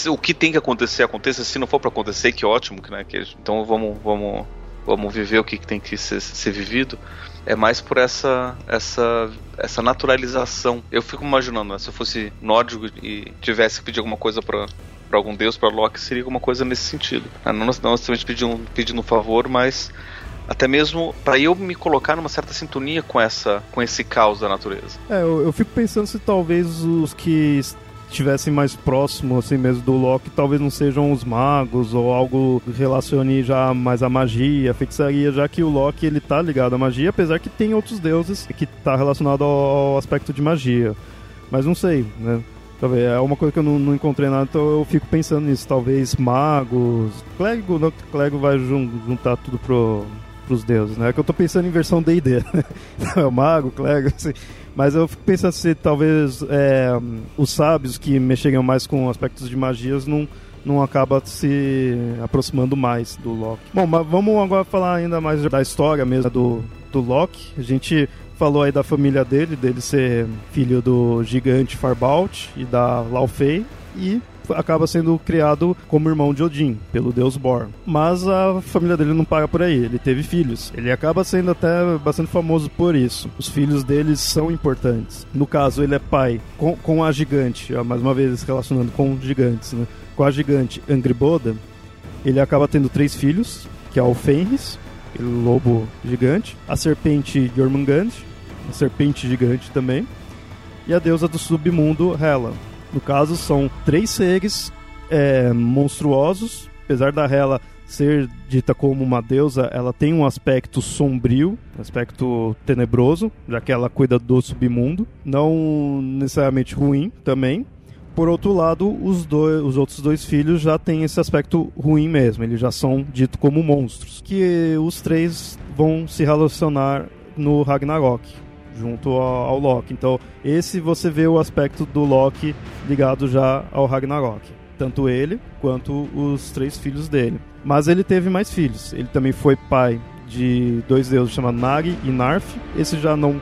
o que tem que acontecer aconteça, se não for para acontecer, que ótimo, né? Que, então vamos, vamos, vamos viver o que tem que ser, ser vivido. É mais por essa, essa, essa naturalização. Eu fico imaginando, né? se eu fosse nórdico e tivesse que pedir alguma coisa para para algum deus, para Loki, seria alguma coisa nesse sentido. Não, não necessariamente pedindo, pedindo um favor, mas até mesmo para eu me colocar numa certa sintonia com essa com esse caos da natureza. É, eu, eu fico pensando se talvez os que estivessem mais próximos assim mesmo do Loki, talvez não sejam os magos ou algo relacione já mais a magia, a feitiçaria, já que o Loki ele tá ligado à magia, apesar que tem outros deuses que tá relacionado ao, aspecto de magia. Mas não sei, né? Talvez é uma coisa que eu não, não, encontrei nada, então eu fico pensando nisso. Talvez magos. Clérigo, não, Clérigo vai juntar tudo pro, pros deuses, né? É que eu tô pensando em versão D&D, né? é o mago, clérigo, assim. Mas eu fico pensando se talvez é, os sábios que mexeriam mais com aspectos de magias não, não acaba se aproximando mais do Loki. Bom, mas vamos agora falar ainda mais da história mesmo do, do Loki. A gente falou aí da família dele, dele ser filho do gigante Farbaut e da Laufey. E acaba sendo criado como irmão de Odin, pelo deus Bor. Mas a família dele não para por aí, ele teve filhos. Ele acaba sendo até bastante famoso por isso. Os filhos deles são importantes. No caso, ele é pai com, com a gigante, mais uma vez relacionando com gigantes, né? Com a gigante Angriboda, ele acaba tendo três filhos, que é o Fenris, aquele lobo gigante, a serpente Jormungand, a serpente gigante também, e a deusa do submundo Hela. No caso, são três seres é, monstruosos, apesar da Hela ser dita como uma deusa, ela tem um aspecto sombrio, aspecto tenebroso, já que ela cuida do submundo, não necessariamente ruim também. Por outro lado, os, dois, os outros dois filhos já têm esse aspecto ruim mesmo, eles já são ditos como monstros, que os três vão se relacionar no Ragnarok junto ao, ao, Loki. Então, esse você vê o aspecto do Loki ligado já ao Ragnarok. Tanto ele quanto os três filhos dele. Mas ele teve mais filhos. Ele também foi pai de dois deuses chamados Nagi e Narf. Esse já não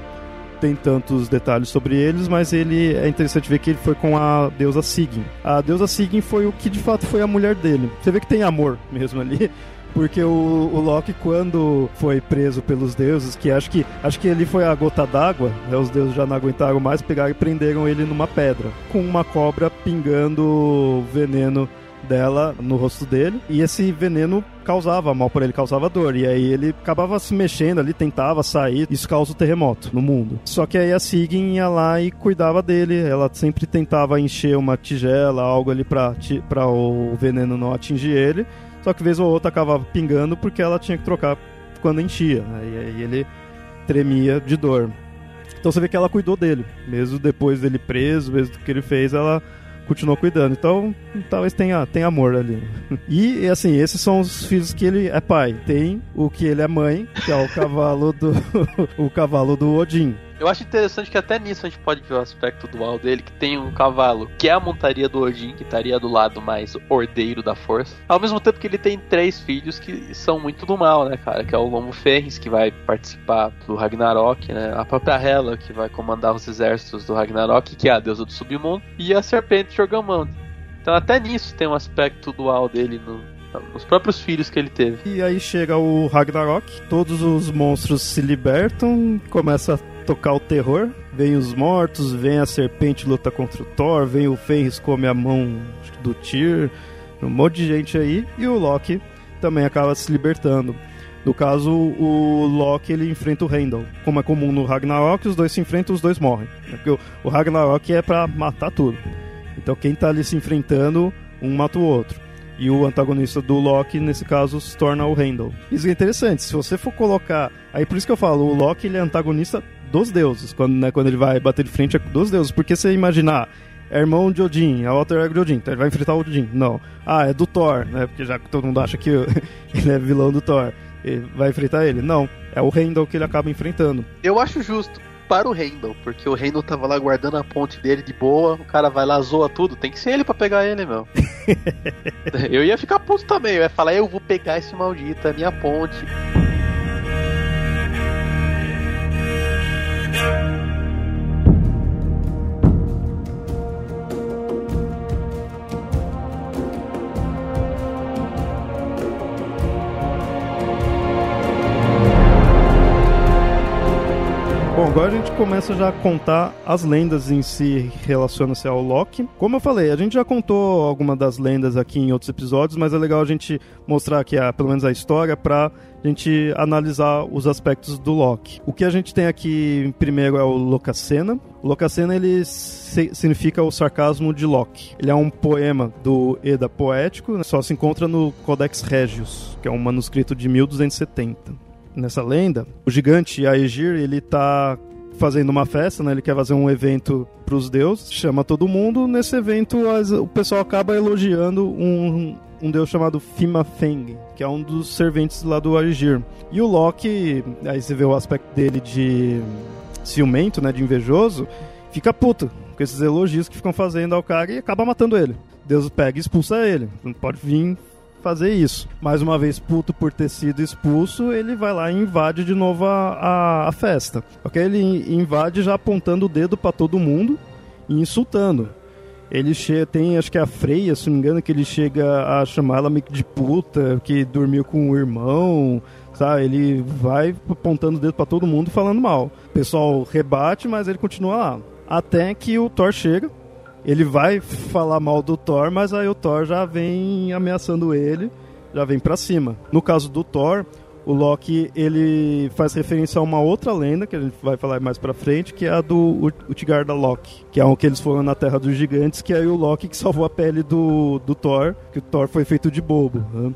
tem tantos detalhes sobre eles, mas ele é interessante ver que ele foi com a deusa Sigyn. A deusa Sigyn foi o que de fato foi a mulher dele. Você vê que tem amor mesmo ali. Porque o, o Loki, quando foi preso pelos deuses, que acho que acho que ele foi a gota d'água, né, os deuses já não aguentaram mais, pegaram e prenderam ele numa pedra, com uma cobra pingando veneno dela no rosto dele e esse veneno causava mal para ele, causava dor e aí ele acabava se mexendo ali, tentava sair, isso causa o terremoto no mundo. Só que aí a Sigyn ia lá e cuidava dele, ela sempre tentava encher uma tigela, algo ali para o veneno não atingir ele só que vez ou outra acabava pingando porque ela tinha que trocar quando enchia. Né? E aí ele tremia de dor. Então você vê que ela cuidou dele. Mesmo depois dele preso, mesmo do que ele fez, ela continuou cuidando. Então, talvez tenha, tenha amor ali. E, assim, esses são os filhos que ele é pai. Tem o que ele é mãe, que é o cavalo do o cavalo do Odin, Eu acho interessante que até nisso a gente pode ver o aspecto dual dele, que tem um cavalo, que é a montaria do Odin, que estaria do lado mais ordeiro da força. Ao mesmo tempo que ele tem três filhos que são muito do mal, né, cara? Que é o Lomo Ferris, que vai participar do Ragnarok, né? A própria Hela, que vai comandar os exércitos do Ragnarok, que é a deusa do submundo, e a serpente Jorgamund. Então até nisso tem um aspecto dual dele no, os próprios filhos que ele teve. E aí chega o Ragnarok, todos os monstros se libertam, começa a tocar o terror. Vem os mortos, vem a serpente luta contra o Thor, vem o Fenris come a mão do Tyr, um monte de gente aí, e o Loki também acaba se libertando. No caso, o Loki ele enfrenta o Heimdall. Como é comum no Ragnarok, os dois se enfrentam, os dois morrem. Porque o Ragnarok é para matar tudo. Então quem tá ali se enfrentando, um mata o outro. E o antagonista do Loki, nesse caso, se torna o Heimdall. Isso é interessante, se você for colocar... Aí por isso que eu falo, o Loki ele é antagonista dos deuses, quando, né, quando ele vai bater de frente é dos deuses. Porque você imaginar, é irmão de Odin, é o alter ego de Odin, então ele vai enfrentar o Odin. Não. Ah, é do Thor, né? Porque já que todo mundo acha que ele é vilão do Thor. Ele vai enfrentar ele? Não. É o Heimdall que ele acaba enfrentando. Eu acho justo para o Randall, porque o Randall tava lá guardando a ponte dele de boa, o cara vai lá, zoa tudo, tem que ser ele para pegar ele, meu. eu ia ficar puto também, eu ia falar, eu vou pegar esse maldito, é minha ponte. Agora a gente começa já a contar as lendas em si relacionam-se ao Loki. Como eu falei, a gente já contou alguma das lendas aqui em outros episódios, mas é legal a gente mostrar aqui a, pelo menos a história para a gente analisar os aspectos do Loki. O que a gente tem aqui primeiro é o Locacena. O Locacena ele significa o sarcasmo de Loki. Ele é um poema do Eda poético, né? só se encontra no Codex Regius, que é um manuscrito de 1270 nessa lenda, o gigante Aegir, ele tá fazendo uma festa, né? Ele quer fazer um evento para os deuses, chama todo mundo. Nesse evento, as, o pessoal acaba elogiando um, um deus chamado Fimafeng, que é um dos serventes lá do Aegir. E o Loki, aí você vê o aspecto dele de ciumento, né? De invejoso, fica puto com esses elogios que ficam fazendo ao cara e acaba matando ele. Deus pega e expulsa ele. Não pode vir fazer isso. Mais uma vez, puto por ter sido expulso, ele vai lá e invade de novo a, a, a festa. Ok? Ele invade já apontando o dedo para todo mundo e insultando. Ele chega, tem acho que a Freia, se não me engano, que ele chega a chamar ela meio que de puta, que dormiu com o irmão, sabe? Ele vai apontando o dedo para todo mundo falando mal. O pessoal rebate, mas ele continua lá. Até que o Thor chega, ele vai falar mal do Thor, mas aí o Thor já vem ameaçando ele, já vem para cima. No caso do Thor, o Loki ele faz referência a uma outra lenda que a gente vai falar mais para frente, que é a do Utgarda Loki, que é o que eles foram na Terra dos Gigantes, que é o Loki que salvou a pele do, do Thor, que o Thor foi feito de bobo. Né?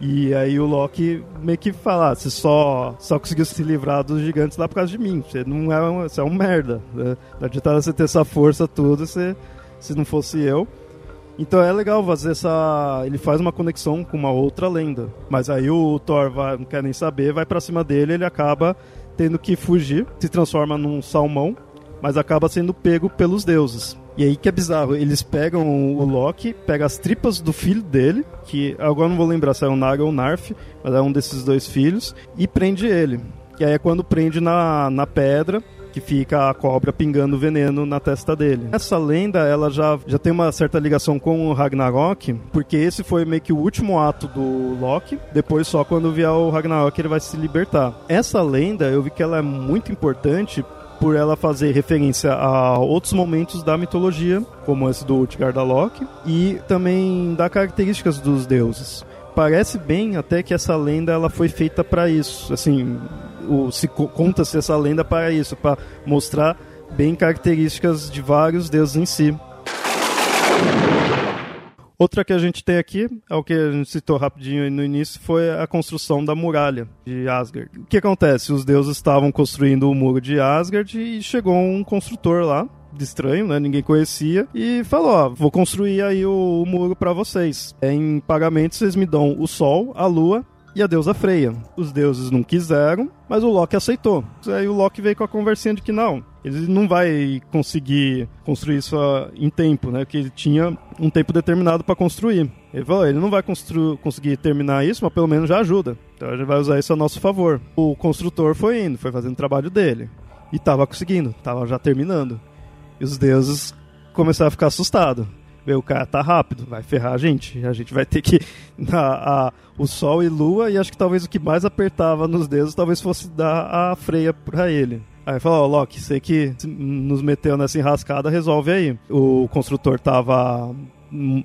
E aí o Loki meio que fala, ah, você só, só conseguiu se livrar dos gigantes lá por causa de mim. Você não é um, você é um merda. Né? Não adianta você ter essa força toda, você se não fosse eu. Então é legal fazer essa. Ele faz uma conexão com uma outra lenda. Mas aí o Thor vai, não quer nem saber, vai para cima dele, ele acaba tendo que fugir, se transforma num salmão, mas acaba sendo pego pelos deuses. E aí que é bizarro, eles pegam o Loki, pegam as tripas do filho dele, que agora não vou lembrar se é o Naga ou o Narf, mas é um desses dois filhos, e prende ele. E aí é quando prende na, na pedra, que fica a cobra pingando veneno na testa dele. Essa lenda, ela já, já tem uma certa ligação com o Ragnarok, porque esse foi meio que o último ato do Loki, depois só quando vier o Ragnarok ele vai se libertar. Essa lenda, eu vi que ela é muito importante por ela fazer referência a outros momentos da mitologia, como esse do Utgard Loki, e também dar características dos deuses. Parece bem até que essa lenda ela foi feita para isso, assim, se conta-se essa lenda para isso, para mostrar bem características de vários deuses em si. Outra que a gente tem aqui, é o que a gente citou rapidinho no início, foi a construção da muralha de Asgard. O que acontece? Os deuses estavam construindo o muro de Asgard e chegou um construtor lá, de estranho, né? Ninguém conhecia. E falou: ó, vou construir aí o, o muro para vocês. Em pagamento, vocês me dão o sol, a lua e a deusa Freya. Os deuses não quiseram, mas o Loki aceitou. Aí o Loki veio com a conversinha de que não, ele não vai conseguir construir isso em tempo, né? Que ele tinha um tempo determinado para construir. Ele falou, ele não vai conseguir terminar isso, mas pelo menos já ajuda. Então a gente vai usar isso a nosso favor. O construtor foi indo, foi fazendo o trabalho dele. E tava conseguindo, tava já terminando. E os deuses começaram a ficar assustados. Meu, o cara tá rápido, vai ferrar a gente. A gente vai ter que. A, a, o Sol e Lua, e acho que talvez o que mais apertava nos dedos talvez fosse dar a freia pra ele. Aí falou, ó, oh, Loki, você que nos meteu nessa enrascada, resolve aí. O construtor tava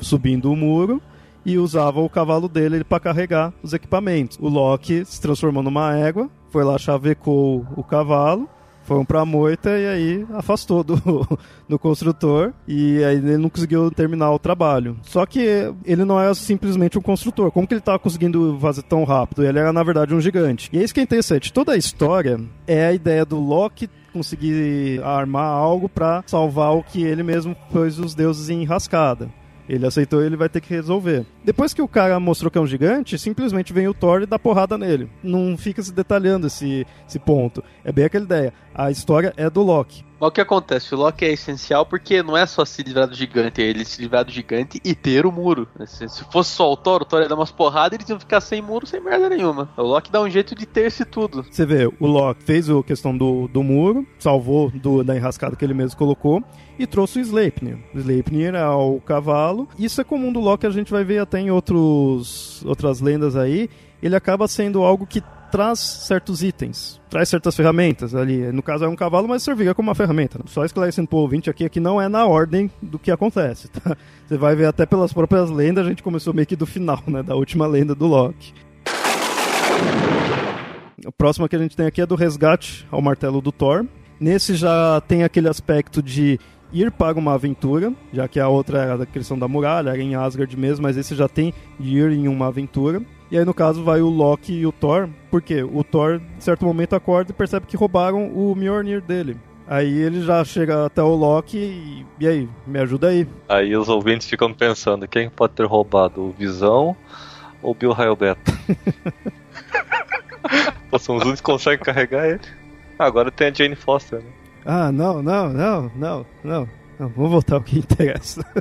subindo o muro e usava o cavalo dele para carregar os equipamentos. O Loki se transformou numa égua, foi lá, chavecou o cavalo foram pra moita e aí afastou do, do construtor e aí ele não conseguiu terminar o trabalho. Só que ele não era simplesmente um construtor. Como que ele estava conseguindo fazer tão rápido? Ele era, na verdade, um gigante. E é isso que é interessante. Toda a história é a ideia do Loki conseguir armar algo para salvar o que ele mesmo pôs os deuses em rascada. Ele aceitou ele vai ter que resolver. Depois que o cara mostrou que é um gigante, simplesmente vem o Thor e dá porrada nele. Não fica se detalhando esse, esse ponto. É bem aquela ideia. A história é do Loki. Mas o que acontece? O Loki é essencial porque não é só se livrar do gigante, é ele se livrar do gigante e ter o muro. Se fosse só o Thor, o Thor ia dar umas porradas e eles iam ficar sem muro, sem merda nenhuma. O Loki dá um jeito de ter esse tudo. Você vê, o Loki fez a questão do, do muro, salvou do, da enrascada que ele mesmo colocou e trouxe o Sleipnir. O Sleipnir é o cavalo. Isso é comum do Loki, a gente vai ver até em outros, outras lendas aí. Ele acaba sendo algo que traz certos itens, traz certas ferramentas ali. No caso é um cavalo, mas serviria como uma ferramenta. Só esclarecendo pro ouvinte aqui que não é na ordem do que acontece, tá? Você vai ver até pelas próprias lendas, a gente começou meio que do final, né? Da última lenda do Loki. O próximo que a gente tem aqui é do resgate ao martelo do Thor. Nesse já tem aquele aspecto de ir para uma aventura, já que a outra era da questão da muralha, era em Asgard mesmo, mas esse já tem ir em uma aventura. E aí, no caso, vai o Loki e o Thor, porque o Thor, em certo momento, acorda e percebe que roubaram o Mjolnir dele. Aí ele já chega até o Loki e, e aí, me ajuda aí. Aí os ouvintes ficam pensando, quem pode ter roubado, o Visão ou o Bill Beta? são os únicos que conseguem carregar ele. agora tem a Jane Foster, né? Ah, não, não, não, não, não. Não, vamos voltar ao que interessa.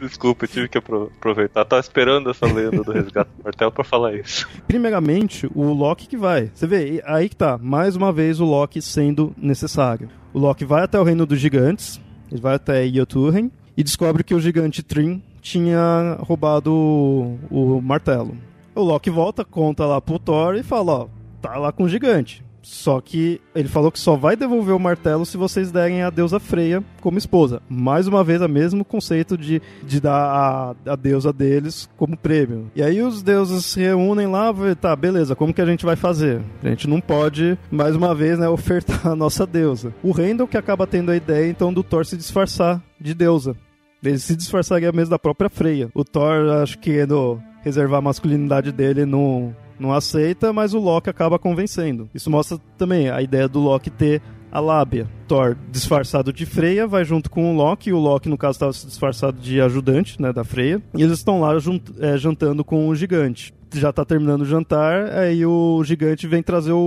Desculpa, eu tive que aproveitar. Tava esperando essa lenda do resgate do martelo pra falar isso. Primeiramente, o Loki que vai. Você vê, aí que tá. Mais uma vez o Loki sendo necessário. O Loki vai até o reino dos gigantes. Ele vai até Jotunheim e descobre que o gigante Trim tinha roubado o, o martelo. O Loki volta, conta lá pro Thor e fala, ó, tá lá com o gigante. Só que ele falou que só vai devolver o martelo se vocês derem a deusa Freya como esposa. Mais uma vez, o mesmo conceito de, de dar a, a deusa deles como prêmio. E aí os deuses se reúnem lá, tá, beleza, como que a gente vai fazer? A gente não pode, mais uma vez, né, ofertar a nossa deusa. O Randall que acaba tendo a ideia, então, do Thor se disfarçar de deusa. Ele se disfarçaria mesmo da própria Freya. O Thor, acho que no reservar a masculinidade dele no não aceita, mas o Loki acaba convencendo. Isso mostra também a ideia do Loki ter a lábia. Thor, disfarçado de Freya, vai junto com o Loki. O Loki, no caso, estava disfarçado de ajudante né, da Freya. E eles estão lá é, jantando com o gigante. Já está terminando o jantar, aí o gigante vem trazer o,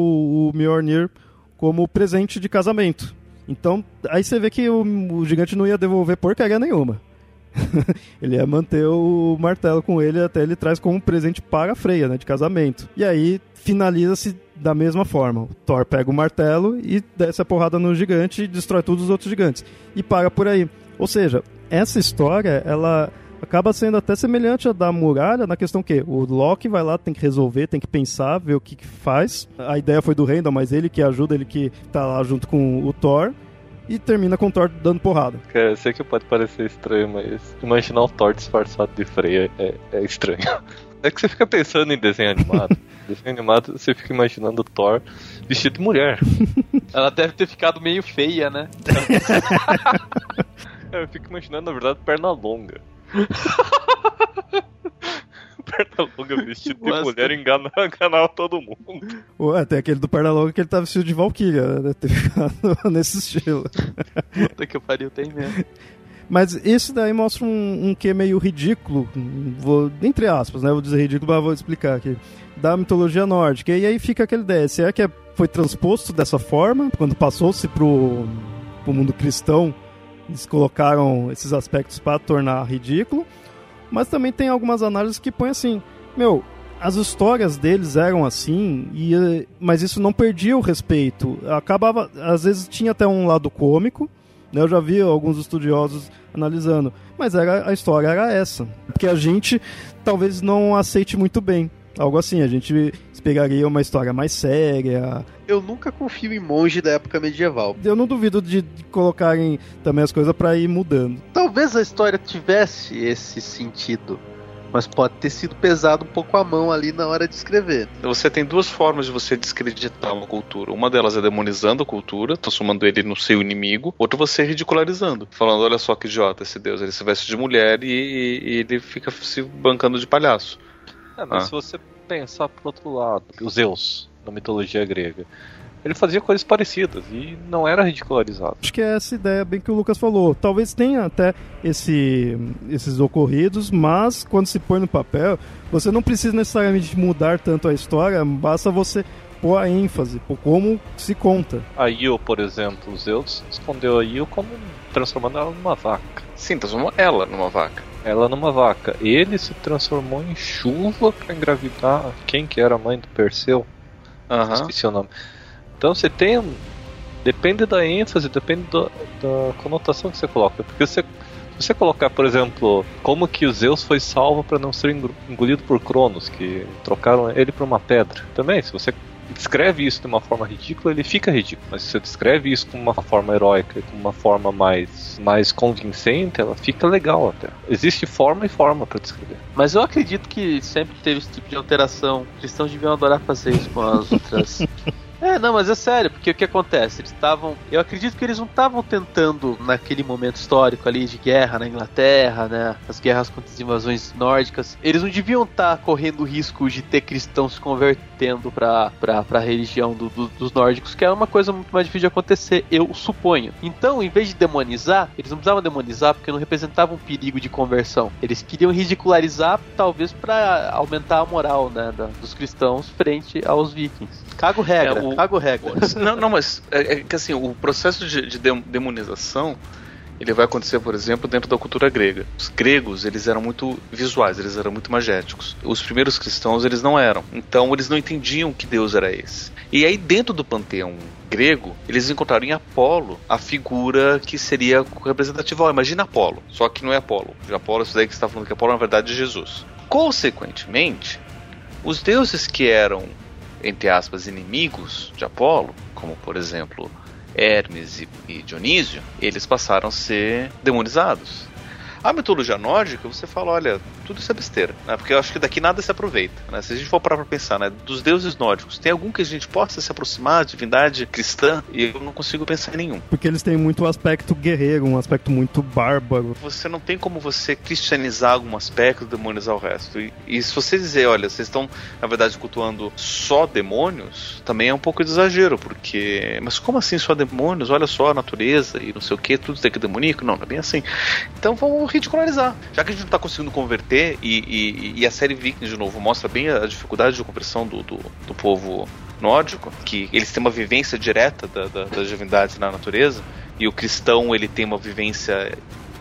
o Mjolnir como presente de casamento. Então, aí você vê que o, o gigante não ia devolver porcaria nenhuma. ele ia manter o martelo com ele até ele traz como presente para a Freya, né, de casamento. E aí finaliza-se da mesma forma. O Thor pega o martelo e desce a porrada no gigante e destrói todos os outros gigantes. E paga por aí. Ou seja, essa história, ela acaba sendo até semelhante à da muralha, na questão que o Loki vai lá, tem que resolver, tem que pensar, ver o que, que faz. A ideia foi do Randall, mas ele que ajuda, ele que tá lá junto com o Thor e termina com o Thor dando porrada. eu sei que pode parecer estranho, mas imaginar o Thor disfarçado de freia é, é estranho. É que você fica pensando em desenho animado. desenho animado, você fica imaginando o Thor vestido de mulher. Ela deve ter ficado meio feia, né? eu fico imaginando, na verdade, perna longa. Pernalonga vestido de Nossa. mulher engana, enganava todo mundo. Ué, tem aquele do Pernalonga que ele tá vestido de Valkyria, né? Ter ficado nesse estilo. Puta que pariu, tem mesmo. Mas esse daí mostra um, um que meio ridículo, vou, entre aspas, né? Vou dizer ridículo, mas vou explicar aqui. Da mitologia nórdica. E aí fica aquele ideia, será que é, foi transposto dessa forma, quando passou-se pro, pro mundo cristão, eles colocaram esses aspectos para tornar ridículo? Mas também tem algumas análises que põem assim, meu, as histórias deles eram assim, e, mas isso não perdia o respeito. Acabava, às vezes tinha até um lado cômico, né? Eu já vi alguns estudiosos analisando, mas era, a história era essa. Porque a gente talvez não aceite muito bem. Algo assim, a gente esperaria uma história mais séria. Eu nunca confio em monge da época medieval. Eu não duvido de, colocarem também as coisas para ir mudando. Talvez a história tivesse esse sentido mas pode ter sido pesado um pouco a mão ali na hora de escrever. Você tem duas formas de você descreditar uma cultura. Uma delas é demonizando a cultura, transformando ele no seu inimigo. Outra você ridicularizando, falando: olha só que idiota esse deus, ele se veste de mulher e, e ele fica se bancando de palhaço. É, mas ah. se você pensar por outro lado, os Zeus, na mitologia grega, ele fazia coisas parecidas e não era ridicularizado. Acho que é essa ideia bem que o Lucas falou. Talvez tenha até esse, esses ocorridos, mas quando se põe no papel, você não precisa necessariamente mudar tanto a história, basta você pôr a ênfase, por como se conta. A Io, por exemplo, Zeus escondeu a Io como transformando ela numa vaca. Sim, transformou ela numa vaca. Ela numa vaca. Ele se transformou em chuva para engravidar quem que era a mãe do Perseu. Uhum. Esqueci o nome. Então você tem. Depende da ênfase, depende do, da conotação que você coloca. Porque você, se você colocar, por exemplo, como que o Zeus foi salvo para não ser engolido por Cronos, que trocaram ele por uma pedra. Também, se você descreve isso de uma forma ridícula, ele fica ridículo. Mas se você descreve isso com uma forma heróica, com uma forma mais, mais convincente, ela fica legal até. Existe forma e forma para descrever. Mas eu acredito que sempre teve esse tipo de alteração. Cristãos deviam adorar fazer isso com as outras É, não, mas é sério, porque o que acontece? Eles estavam. Eu acredito que eles não estavam tentando, naquele momento histórico ali de guerra na Inglaterra, né? As guerras contra as invasões nórdicas. Eles não deviam estar tá correndo o risco de ter cristãos se convertendo pra, pra, pra religião do, do, dos nórdicos, que é uma coisa muito mais difícil de acontecer, eu suponho. Então, em vez de demonizar, eles não precisavam demonizar porque não representavam um perigo de conversão. Eles queriam ridicularizar, talvez para aumentar a moral né, da, dos cristãos frente aos vikings. Cago regra. É, o, cago regra. Não, não mas é, é, que assim, o processo de, de demonização ele vai acontecer, por exemplo, dentro da cultura grega. Os gregos, eles eram muito visuais, eles eram muito magéticos. Os primeiros cristãos, eles não eram. Então, eles não entendiam que Deus era esse. E aí, dentro do panteão grego, eles encontraram em Apolo a figura que seria representativa. Oh, imagina Apolo, só que não é Apolo. De Apolo, isso daí que você está falando que Apolo, na verdade, é Jesus. Consequentemente, os deuses que eram entre aspas, inimigos de Apolo, como por exemplo Hermes e Dionísio, eles passaram a ser demonizados. A mitologia nórdica, você fala, olha, tudo isso é besteira, né? Porque eu acho que daqui nada se aproveita, né? Se a gente for parar pra pensar, né? Dos deuses nórdicos, tem algum que a gente possa se aproximar, divindade cristã? E eu não consigo pensar em nenhum. Porque eles têm muito aspecto guerreiro, um aspecto muito bárbaro. Você não tem como você cristianizar algum aspecto e demonizar o resto. E, e se você dizer, olha, vocês estão, na verdade, cultuando só demônios, também é um pouco de exagero, porque... Mas como assim só demônios? Olha só a natureza e não sei o que, tudo tem que demoníaco? Não, não é bem assim. Então vamos ridicularizar. Já que a gente não está conseguindo converter, e, e, e, a série Vikings, de novo, mostra bem a dificuldade de conversão do, do, do povo nórdico, que eles têm uma vivência direta da, da, das divindades na natureza, e o cristão ele tem uma vivência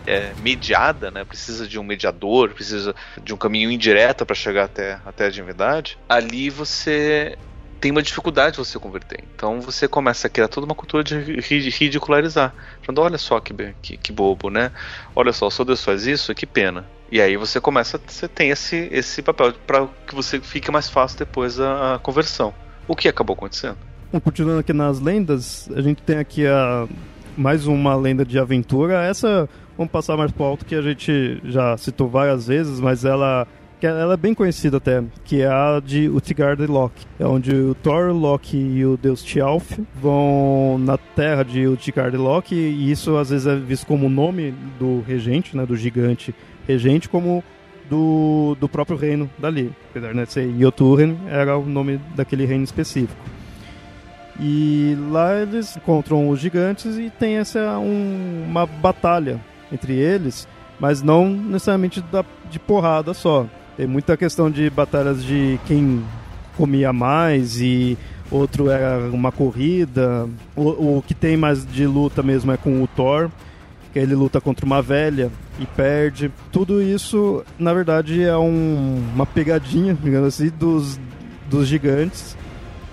é, mediada, né? Precisa de um mediador, precisa de um caminho indireto para chegar até, até a divindade. Ali você tem uma dificuldade de você converter. Então você começa a criar toda uma cultura de ridicularizar. Falando, olha só que, que, que bobo, né? Olha só, se Deus faz isso, que pena. E aí você começa, você tem esse, esse papel para que você fique mais fácil depois a, a conversão. O que acabou acontecendo? Continuando aqui nas lendas, a gente tem aqui a mais uma lenda de aventura. Essa vamos passar mais pro alto que a gente já citou várias vezes, mas ela que ela é bem conhecida até, que é a de Utgard Loki. É onde o Thor, Loki e o deus Tjalf vão na terra de Utgard Loki, e isso às vezes é visto como o nome do regente, né, do gigante regente, como do, do próprio reino dali. Apesar de ser Jotunheim, era o nome daquele reino específico. E lá eles encontram os gigantes e tem essa um, uma batalha entre eles, mas não necessariamente da, de porrada só. Tem muita questão de batalhas de quem comia mais e outro era uma corrida. O, o que tem mais de luta mesmo é com o Thor, que ele luta contra uma velha e perde. Tudo isso, na verdade, é um, uma pegadinha, digamos assim, dos, dos gigantes.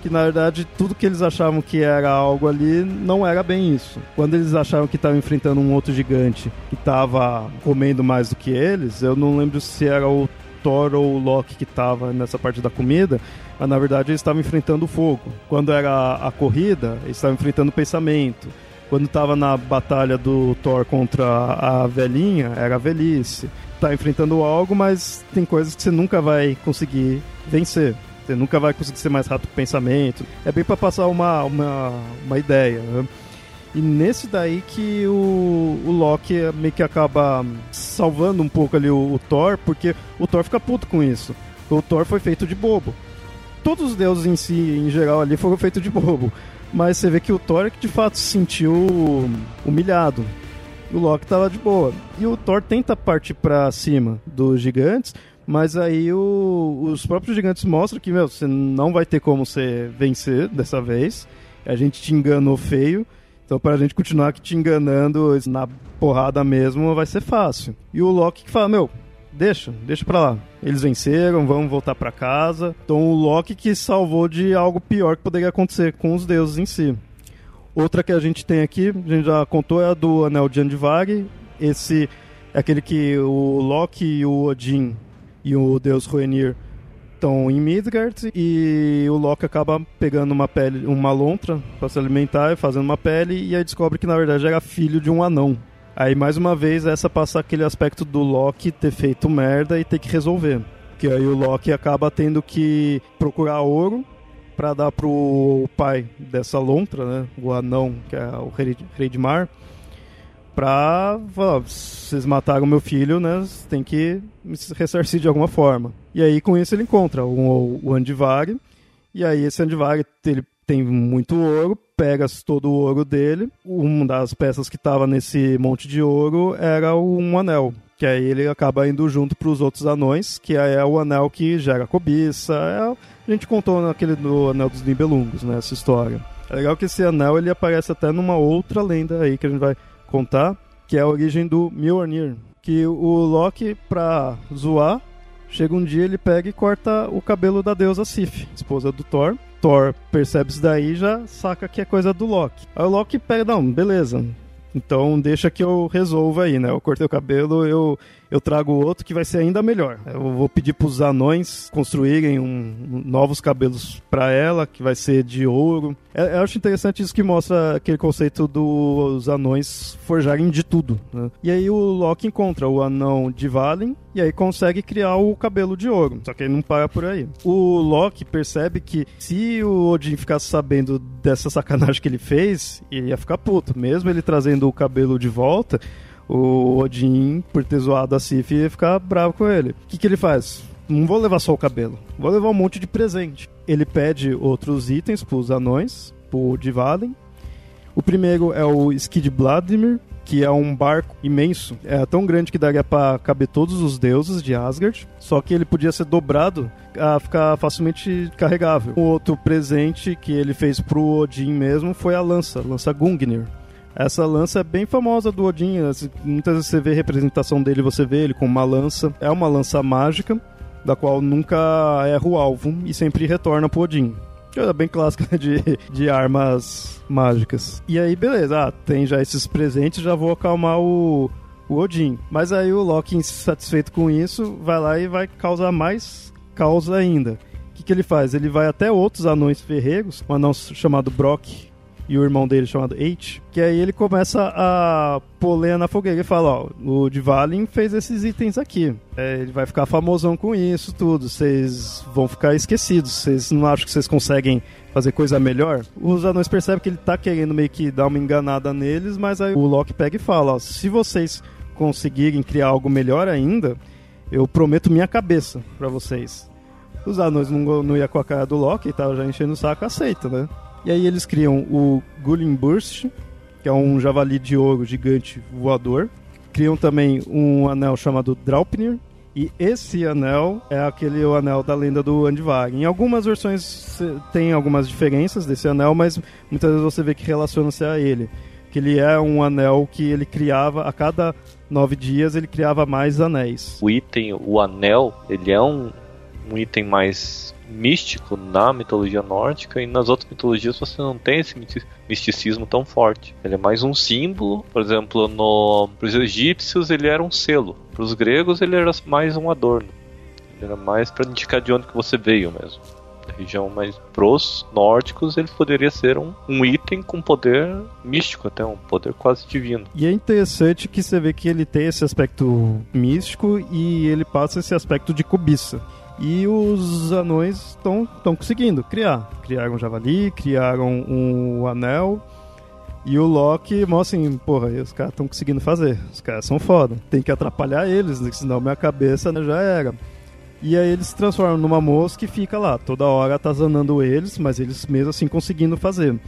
Que na verdade tudo que eles achavam que era algo ali não era bem isso. Quando eles achavam que estavam enfrentando um outro gigante que estava comendo mais do que eles, eu não lembro se era o Thor ou o Loki que estava nessa parte da comida, mas na verdade eles estavam enfrentando o fogo. Quando era a corrida, eles estavam enfrentando o pensamento. Quando estava na batalha do Thor contra a velhinha, era a velhice. Tá enfrentando algo, mas tem coisas que você nunca vai conseguir vencer. Você nunca vai conseguir ser mais rápido que o pensamento. É bem para passar uma, uma, uma ideia. Né? E nesse daí que o, o Loki meio que acaba salvando um pouco ali o, o Thor, porque o Thor fica puto com isso. O Thor foi feito de bobo todos os deuses em si, em geral, ali foram feitos de bobo. Mas você vê que o Thor é que de fato se sentiu humilhado. O Loki tava de boa. E o Thor tenta partir para cima dos gigantes, mas aí o, os próprios gigantes mostram que, meu, você não vai ter como você vencer dessa vez. A gente te enganou feio. Então, para a gente continuar te enganando na porrada mesmo, vai ser fácil. E o Loki que fala: Meu, deixa, deixa pra lá. Eles venceram, vamos voltar para casa. Então o Loki que salvou de algo pior que poderia acontecer com os deuses em si. Outra que a gente tem aqui, a gente já contou, é a do Anel de Andvari. Esse é aquele que o Loki e o Odin e o deus Ruenir estão em Midgard e o Loki acaba pegando uma pele, uma lontra para se alimentar e fazendo uma pele e aí descobre que na verdade era filho de um anão. Aí, mais uma vez, essa passa aquele aspecto do Loki ter feito merda e ter que resolver. Que aí o Loki acaba tendo que procurar ouro para dar pro pai dessa lontra, né? O anão, que é o rei, rei de mar. Pra falar, vocês mataram meu filho, né? Tem que me ressarcir de alguma forma. E aí, com isso, ele encontra o, o Andivari. E aí, esse Andivari, ele tem muito ouro, pega todo o ouro dele. Uma das peças que estava nesse monte de ouro era um anel. Que aí ele acaba indo junto para os outros anões, que é o anel que gera cobiça. É, a gente contou naquele do Anel dos Nibelungos, né? Essa história. É legal que esse anel ele aparece até numa outra lenda aí que a gente vai contar, que é a origem do Mjolnir. Que o Loki, pra zoar, chega um dia ele pega e corta o cabelo da deusa Sif, esposa do Thor. Thor percebe isso daí já saca que é coisa do Loki. Aí o Loki pega, não, beleza. Então deixa que eu resolva aí, né? Eu cortei o cabelo, eu eu trago outro que vai ser ainda melhor. Eu vou pedir para os anões construírem um, novos cabelos para ela, que vai ser de ouro. É, eu acho interessante isso que mostra aquele conceito dos anões forjarem de tudo. Né? E aí o Loki encontra o anão de Valen e aí consegue criar o cabelo de ouro. Só que ele não para por aí. O Loki percebe que se o Odin ficasse sabendo dessa sacanagem que ele fez, ele ia ficar puto. Mesmo ele trazendo o cabelo de volta, o Odin, por ter zoado a Sif, ia ficar bravo com ele. O que, que ele faz? Não vou levar só o cabelo, vou levar um monte de presente. Ele pede outros itens pros anões, pro Divaden. O primeiro é o Skid Vladimir, que é um barco imenso, é tão grande que daria para caber todos os deuses de Asgard, só que ele podia ser dobrado a ficar facilmente carregável. O outro presente que ele fez pro Odin mesmo foi a lança, lança Gungnir. Essa lança é bem famosa do Odin. Muitas vezes você vê representação dele, você vê ele com uma lança. É uma lança mágica, da qual nunca erra o alvo e sempre retorna pro Odin. É bem clássica de, de armas mágicas. E aí, beleza, ah, tem já esses presentes, já vou acalmar o, o Odin. Mas aí o Loki, insatisfeito com isso, vai lá e vai causar mais causa ainda. O que, que ele faz? Ele vai até outros anões ferregos, um anão chamado Brock e o irmão dele chamado H, que aí ele começa a pôr na fogueira e fala, ó, o Dvalin fez esses itens aqui. É, ele vai ficar famosão com isso tudo, vocês vão ficar esquecidos, vocês não acham que vocês conseguem fazer coisa melhor? Os anões percebem que ele tá querendo meio que dar uma enganada neles, mas aí o Loki pega e fala, ó, se vocês conseguirem criar algo melhor ainda, eu prometo minha cabeça para vocês. Os anões não, não iam com a cara do Loki, tava já enchendo o saco, aceita, né? E aí eles criam o Burst, que é um javali de ouro gigante voador. criam também um anel chamado Draupnir, e esse anel é aquele o anel da lenda do Andvar. Em algumas versões tem algumas diferenças desse anel, mas muitas vezes você vê que relaciona-se a ele. Que ele é um anel que ele criava a cada nove dias, ele criava mais anéis. O item, o anel, ele é um, um item mais místico na mitologia nórdica e nas outras mitologias você não tem esse misticismo tão forte. Ele é mais um símbolo, por exemplo, no para os egípcios ele era um selo, para os gregos ele era mais um adorno. Ele era mais para indicar de onde que você veio mesmo. Na região mais pros nórdicos ele poderia ser um, um item com poder místico até um poder quase divino. E é interessante que você vê que ele tem esse aspecto místico e ele passa esse aspecto de cobiça. E os anões estão conseguindo criar. Criaram um javali, criaram um anel. E o Loki mostra assim, porra, os caras estão conseguindo fazer. Os caras são foda. Tem que atrapalhar eles, né, senão minha cabeça né, já era. E aí eles se transformam numa mosca e fica lá. Toda hora atazanando eles, mas eles mesmo assim conseguindo fazer.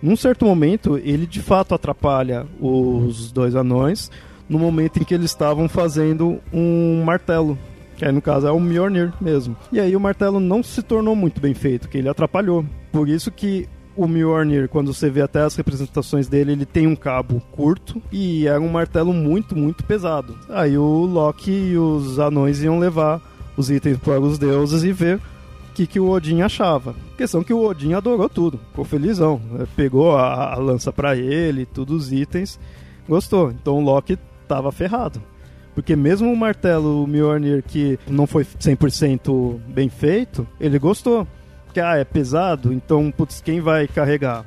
Num certo momento, ele de fato atrapalha os dois anões no momento em que eles estavam fazendo um martelo que aí no caso é o Mjolnir mesmo. E aí o martelo não se tornou muito bem feito, que ele atrapalhou. Por isso que o Mjolnir, quando você vê até as representações dele, ele tem um cabo curto e é um martelo muito, muito pesado. Aí o Loki e os anões iam levar os itens para os deuses e ver o que, que o Odin achava. Questão que o Odin adorou tudo, ficou felizão. Né? Pegou a, a lança para ele, todos os itens, gostou. Então o Loki tava ferrado. Porque mesmo o martelo o Mjolnir que não foi 100% bem feito, ele gostou. Que ah, é pesado, então, putz, quem vai carregar?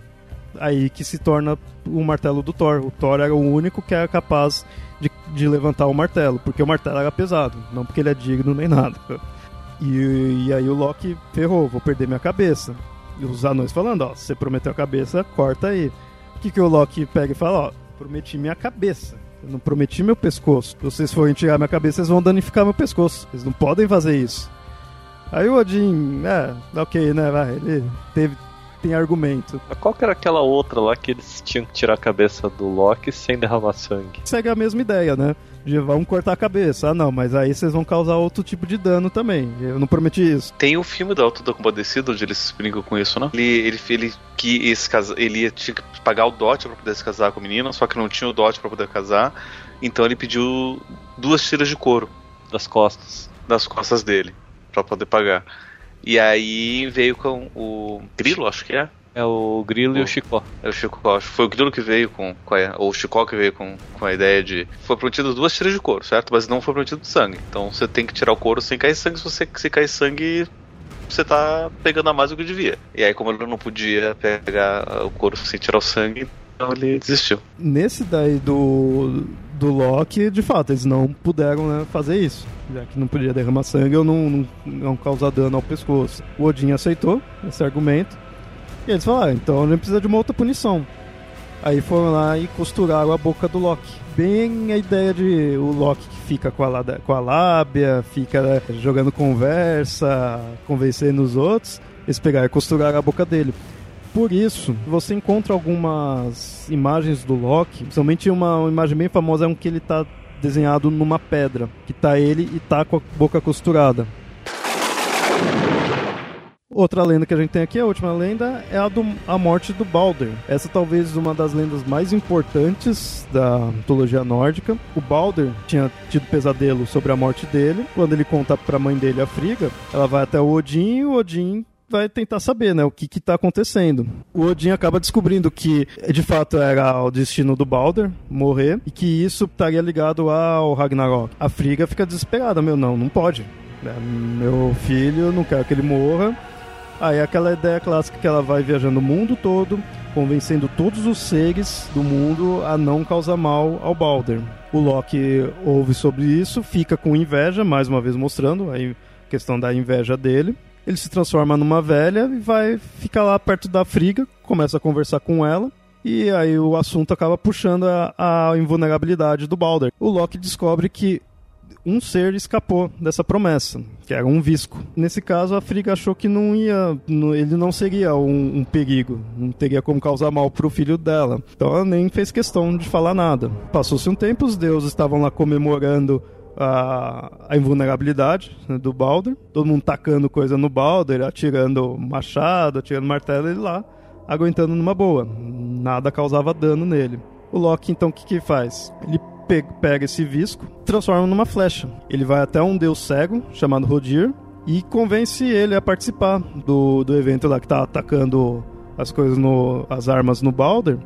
Aí que se torna o martelo do Thor. O Thor era o único que era capaz de, de levantar o martelo, porque o martelo era pesado, não porque ele é digno nem nada. E, e aí o Loki ferrou, vou perder minha cabeça. E os anões falando, ó, você prometeu a cabeça, corta aí. O que, que o Loki pega e fala, ó, prometi minha cabeça. Eu não prometi meu pescoço. Se vocês forem tirar minha cabeça, vocês vão danificar meu pescoço. Vocês não podem fazer isso. Aí o Odin, é, ok, né, vai, ele teve, tem argumento. Mas qual que era aquela outra lá que eles tinham que tirar a cabeça do Loki sem derramar sangue? Segue a mesma ideia, né? De vamos cortar a cabeça. Ah, não, mas aí vocês vão causar outro tipo de dano também. Eu não prometi isso. Tem o filme do Alto da Compadecida, onde eles brincam com isso, né? Ele, ele, ele, que esse casa, ele tinha que pagar o dote pra poder se casar com a menina, só que não tinha o dote pra poder casar. Então ele pediu duas tiras de couro. Das costas. Das costas dele, pra poder pagar. E aí veio com o Grilo, acho que é. É o Grilo o, e o Chicó. É o Chicó, acho que foi o Grilo que veio com, com a, ou o Chicó que veio com, com a ideia de. Foi prometido duas tiras de couro, certo? Mas não foi prometido sangue. Então você tem que tirar o couro sem cair sangue. Se você se cair sangue, você tá pegando a mais do que devia. E aí, como ele não podia pegar o couro sem tirar o sangue, então ele desistiu. Nesse daí do, do Loki, de fato, eles não puderam né, fazer isso. Já que não podia derramar sangue ou não, não, não causar dano ao pescoço. O Odin aceitou esse argumento. E eles falaram, ah, então gente precisa de uma outra punição. Aí foram lá e costuraram a boca do Loki. Bem a ideia de o Loki que fica com a, com a lábia, fica jogando conversa, convencendo os outros. Eles pegaram e costuraram a boca dele. Por isso, você encontra algumas imagens do Loki, principalmente uma, uma imagem bem famosa é um que ele está desenhado numa pedra, que tá ele e tá com a boca costurada. Outra lenda que a gente tem aqui, a última lenda, é a, do, a morte do Balder. Essa talvez uma das lendas mais importantes da mitologia nórdica. O Balder tinha tido pesadelo sobre a morte dele. Quando ele conta pra mãe dele, a Friga, ela vai até o Odin e o Odin vai tentar saber, né, o que está acontecendo. O Odin acaba descobrindo que de fato era o destino do Balder morrer e que isso estaria ligado ao Ragnarok. A Friga fica desesperada, meu, não, não pode. É, meu filho, não quero que ele morra. Aí ah, aquela ideia clássica que ela vai viajando o mundo todo, convencendo todos os seres do mundo a não causar mal ao Balder. O Loki ouve sobre isso, fica com inveja, mais uma vez mostrando a questão da inveja dele. Ele se transforma numa velha e vai ficar lá perto da Friga, começa a conversar com ela. E aí o assunto acaba puxando a, a invulnerabilidade do Balder. O Loki descobre que um ser escapou dessa promessa, que era um visco. Nesse caso, a Frigga achou que não ia, ele não seria um, um perigo, não teria como causar mal para o filho dela. Então ela nem fez questão de falar nada. Passou-se um tempo, os deuses estavam lá comemorando a, a invulnerabilidade né, do Balder, todo mundo tacando coisa no Balder, atirando machado, atirando martelo, ele lá aguentando numa boa, nada causava dano nele. O Loki então o que que faz? Ele pega esse visco, transforma numa flecha. Ele vai até um deus cego chamado Rodir e convence ele a participar do, do evento lá que tá atacando as coisas no as armas no Balder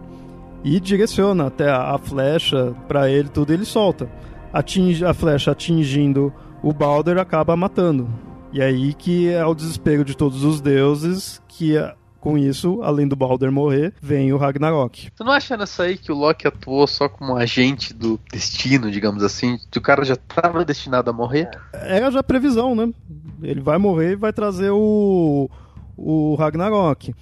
e direciona até a, a flecha para ele tudo ele solta. Atinge a flecha atingindo o Balder acaba matando. E aí que é o desespero de todos os deuses que com isso, além do Balder morrer, vem o Ragnarok. Tu não acha nessa aí que o Loki atuou só como agente do destino, digamos assim? Que o cara já estava destinado a morrer? Era já previsão, né? Ele vai morrer e vai trazer o, o Ragnarok.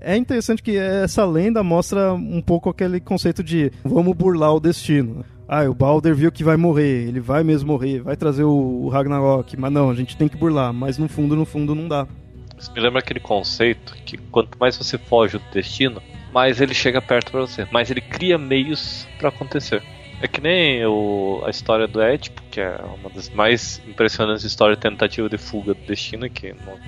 É interessante que essa lenda mostra um pouco aquele conceito de vamos burlar o destino. Ah, o Balder viu que vai morrer, ele vai mesmo morrer, vai trazer o, o Ragnarok, mas não, a gente tem que burlar, mas no fundo, no fundo não dá. Isso me lembra aquele conceito que quanto mais você foge do destino, mais ele chega perto para você, mais ele cria meios para acontecer. É que nem o, a história do Édipo, que é uma das mais impressionantes histórias de tentativa de fuga do destino, que não,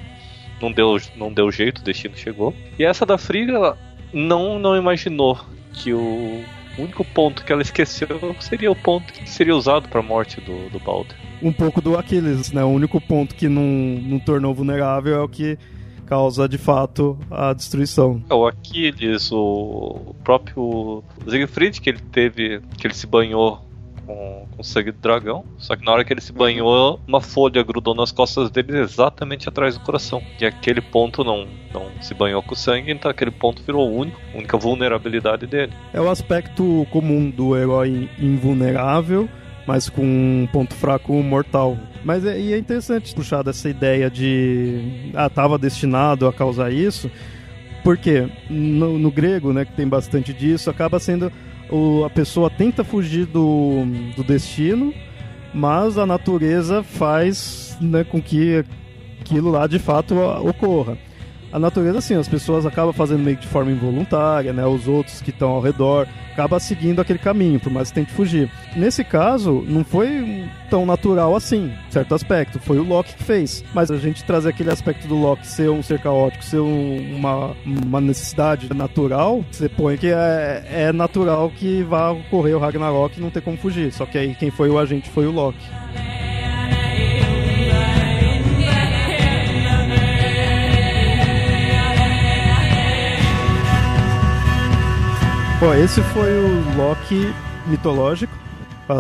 não, deu, não deu jeito, o destino chegou. E essa da Friga, não, não imaginou que o único ponto que ela esqueceu seria o ponto que seria usado para a morte do, do Balder. Um pouco do Aquiles, né? O único ponto que não, não tornou vulnerável é o que causa de fato a destruição. É, o Aquiles, o próprio Siegfried, que ele teve, que ele se banhou com, com sangue do dragão. Só que na hora que ele se banhou, uma folha grudou nas costas dele exatamente atrás do coração. E aquele ponto não, não se banhou com sangue, então aquele ponto virou o único, a única vulnerabilidade dele. É o aspecto comum do herói invulnerável mas com um ponto fraco mortal. Mas é, e é interessante puxar dessa ideia de ah, tava destinado a causar isso, porque no, no grego, né, que tem bastante disso, acaba sendo o, a pessoa tenta fugir do, do destino, mas a natureza faz né, com que aquilo lá de fato ocorra a natureza, assim, as pessoas acabam fazendo meio que de forma involuntária, né? Os outros que estão ao redor acaba seguindo aquele caminho, por mais que tente fugir. Nesse caso, não foi tão natural assim, certo aspecto. Foi o Loki que fez. Mas a gente trazer aquele aspecto do Loki ser um ser caótico, ser um, uma, uma necessidade natural, você põe que é, é natural que vá ocorrer o Ragnarok e não ter como fugir. Só que aí quem foi o agente foi o Loki. Bom, esse foi o Loki mitológico,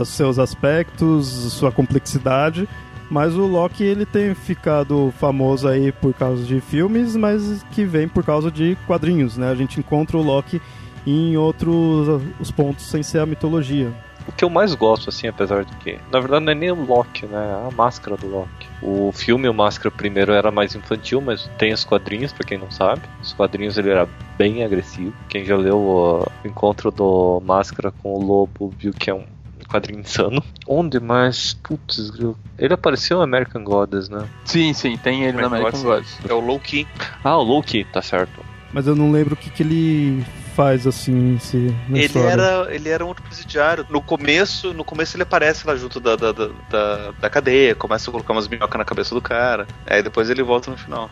seus aspectos, sua complexidade. Mas o Loki ele tem ficado famoso aí por causa de filmes, mas que vem por causa de quadrinhos, né? A gente encontra o Loki em outros os pontos sem ser a mitologia. O que eu mais gosto, assim, apesar de que, na verdade, não é nem o Loki, né? É a máscara do Loki. O filme, o Máscara primeiro era mais infantil, mas tem os quadrinhos, para quem não sabe. Os quadrinhos ele era bem agressivo. Quem já leu o Encontro do Máscara com o Lobo viu que é um quadrinho insano. Onde mais? Putz, ele apareceu no American Gods, né? Sim, sim, tem ele American no American Gods. É o Loki. Ah, o Loki, tá certo. Mas eu não lembro o que, que ele faz assim se ele história. era ele era um outro presidiário. No começo no começo ele aparece lá junto da, da, da, da cadeia começa a colocar umas minhocas na cabeça do cara. Aí depois ele volta no final.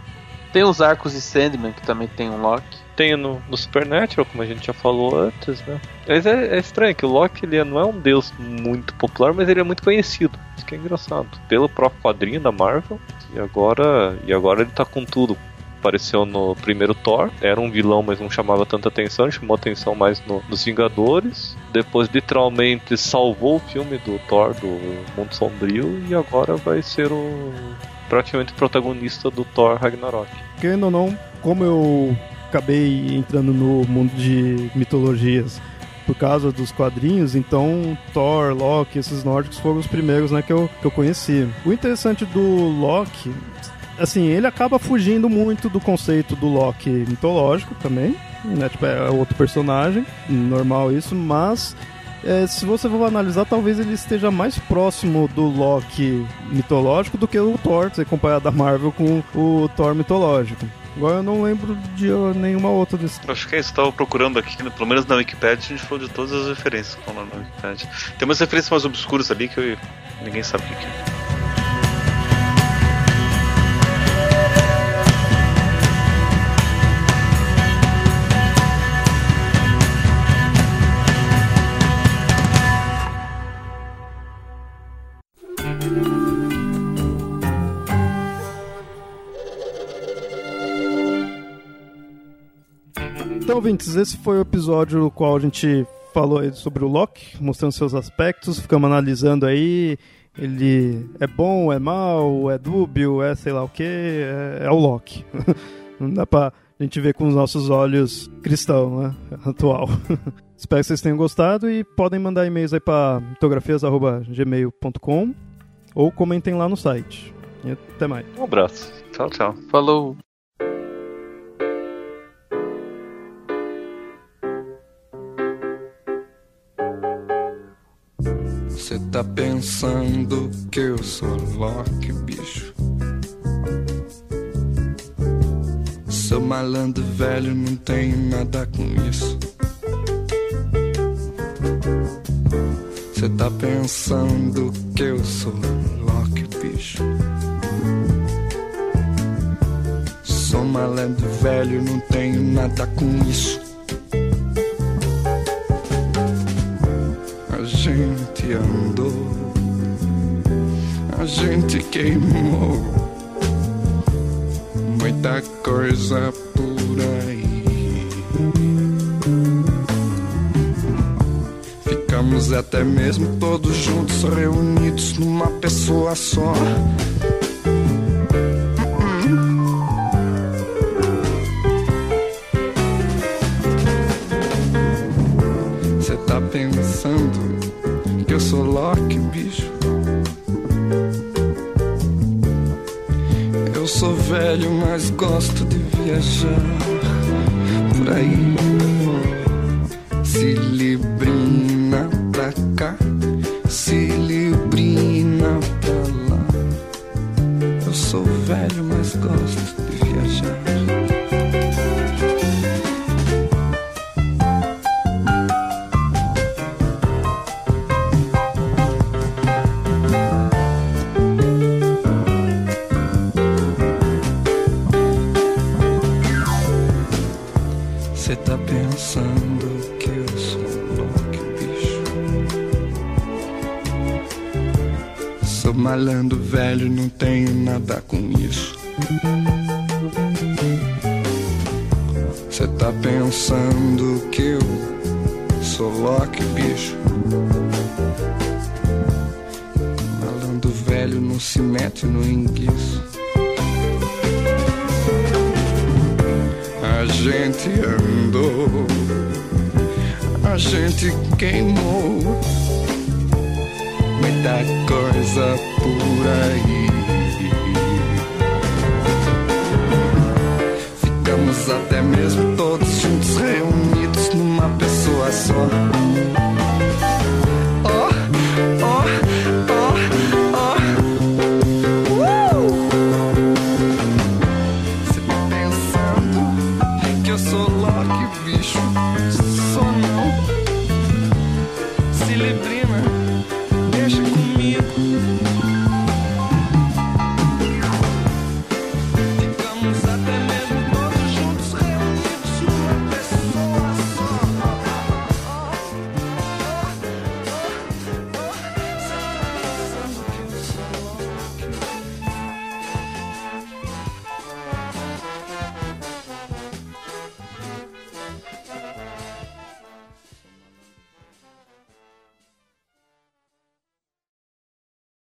Tem os arcos de Sandman que também tem um Loki. Tem no, no Supernatural como a gente já falou antes né? Mas é, é estranho que o Loki ele não é um deus muito popular mas ele é muito conhecido. Isso que é engraçado. Pelo próprio quadrinho da Marvel e agora e agora ele tá com tudo apareceu no primeiro Thor. Era um vilão, mas não chamava tanta atenção, chamou atenção mais no, nos Vingadores. Depois, literalmente, salvou o filme do Thor, do Mundo Sombrio, e agora vai ser o praticamente protagonista do Thor Ragnarok. Querendo ou não, como eu acabei entrando no mundo de mitologias por causa dos quadrinhos, então Thor, Loki, esses nórdicos foram os primeiros né, que, eu, que eu conheci. O interessante do Loki assim, ele acaba fugindo muito do conceito do Loki mitológico também, né? Tipo, é outro personagem, normal isso, mas é, se você for analisar, talvez ele esteja mais próximo do Loki mitológico do que o Thor, se comparar da Marvel com o Thor mitológico. Agora eu não lembro de nenhuma outra desse. Acho que é isso, estava procurando aqui, né? pelo menos na Wikipedia, a gente falou de todas as referências que estão na Wikipedia. Tem umas referências mais obscuras ali que eu... ninguém sabe o que é. Ouvintes, esse foi o episódio no qual a gente falou sobre o Loki, mostrando seus aspectos, ficamos analisando aí. Ele é bom, é mal, é dúbio, é sei lá o que, é, é, o Loki. Não dá pra gente ver com os nossos olhos cristãos, né? Atual. Espero que vocês tenham gostado e podem mandar e-mails aí pra mitografias.gmail.com ou comentem lá no site. E até mais. Um abraço. Tchau, tchau. Falou. Tá pensando que eu sou Loki, bicho? Sou malandro velho, não tenho nada com isso. Cê tá pensando que eu sou Loki, bicho? Sou malandro velho, não tenho nada com isso. A gente queimou muita coisa por aí. Ficamos até mesmo todos juntos, reunidos numa pessoa só. Mas gosto de viajar por aí.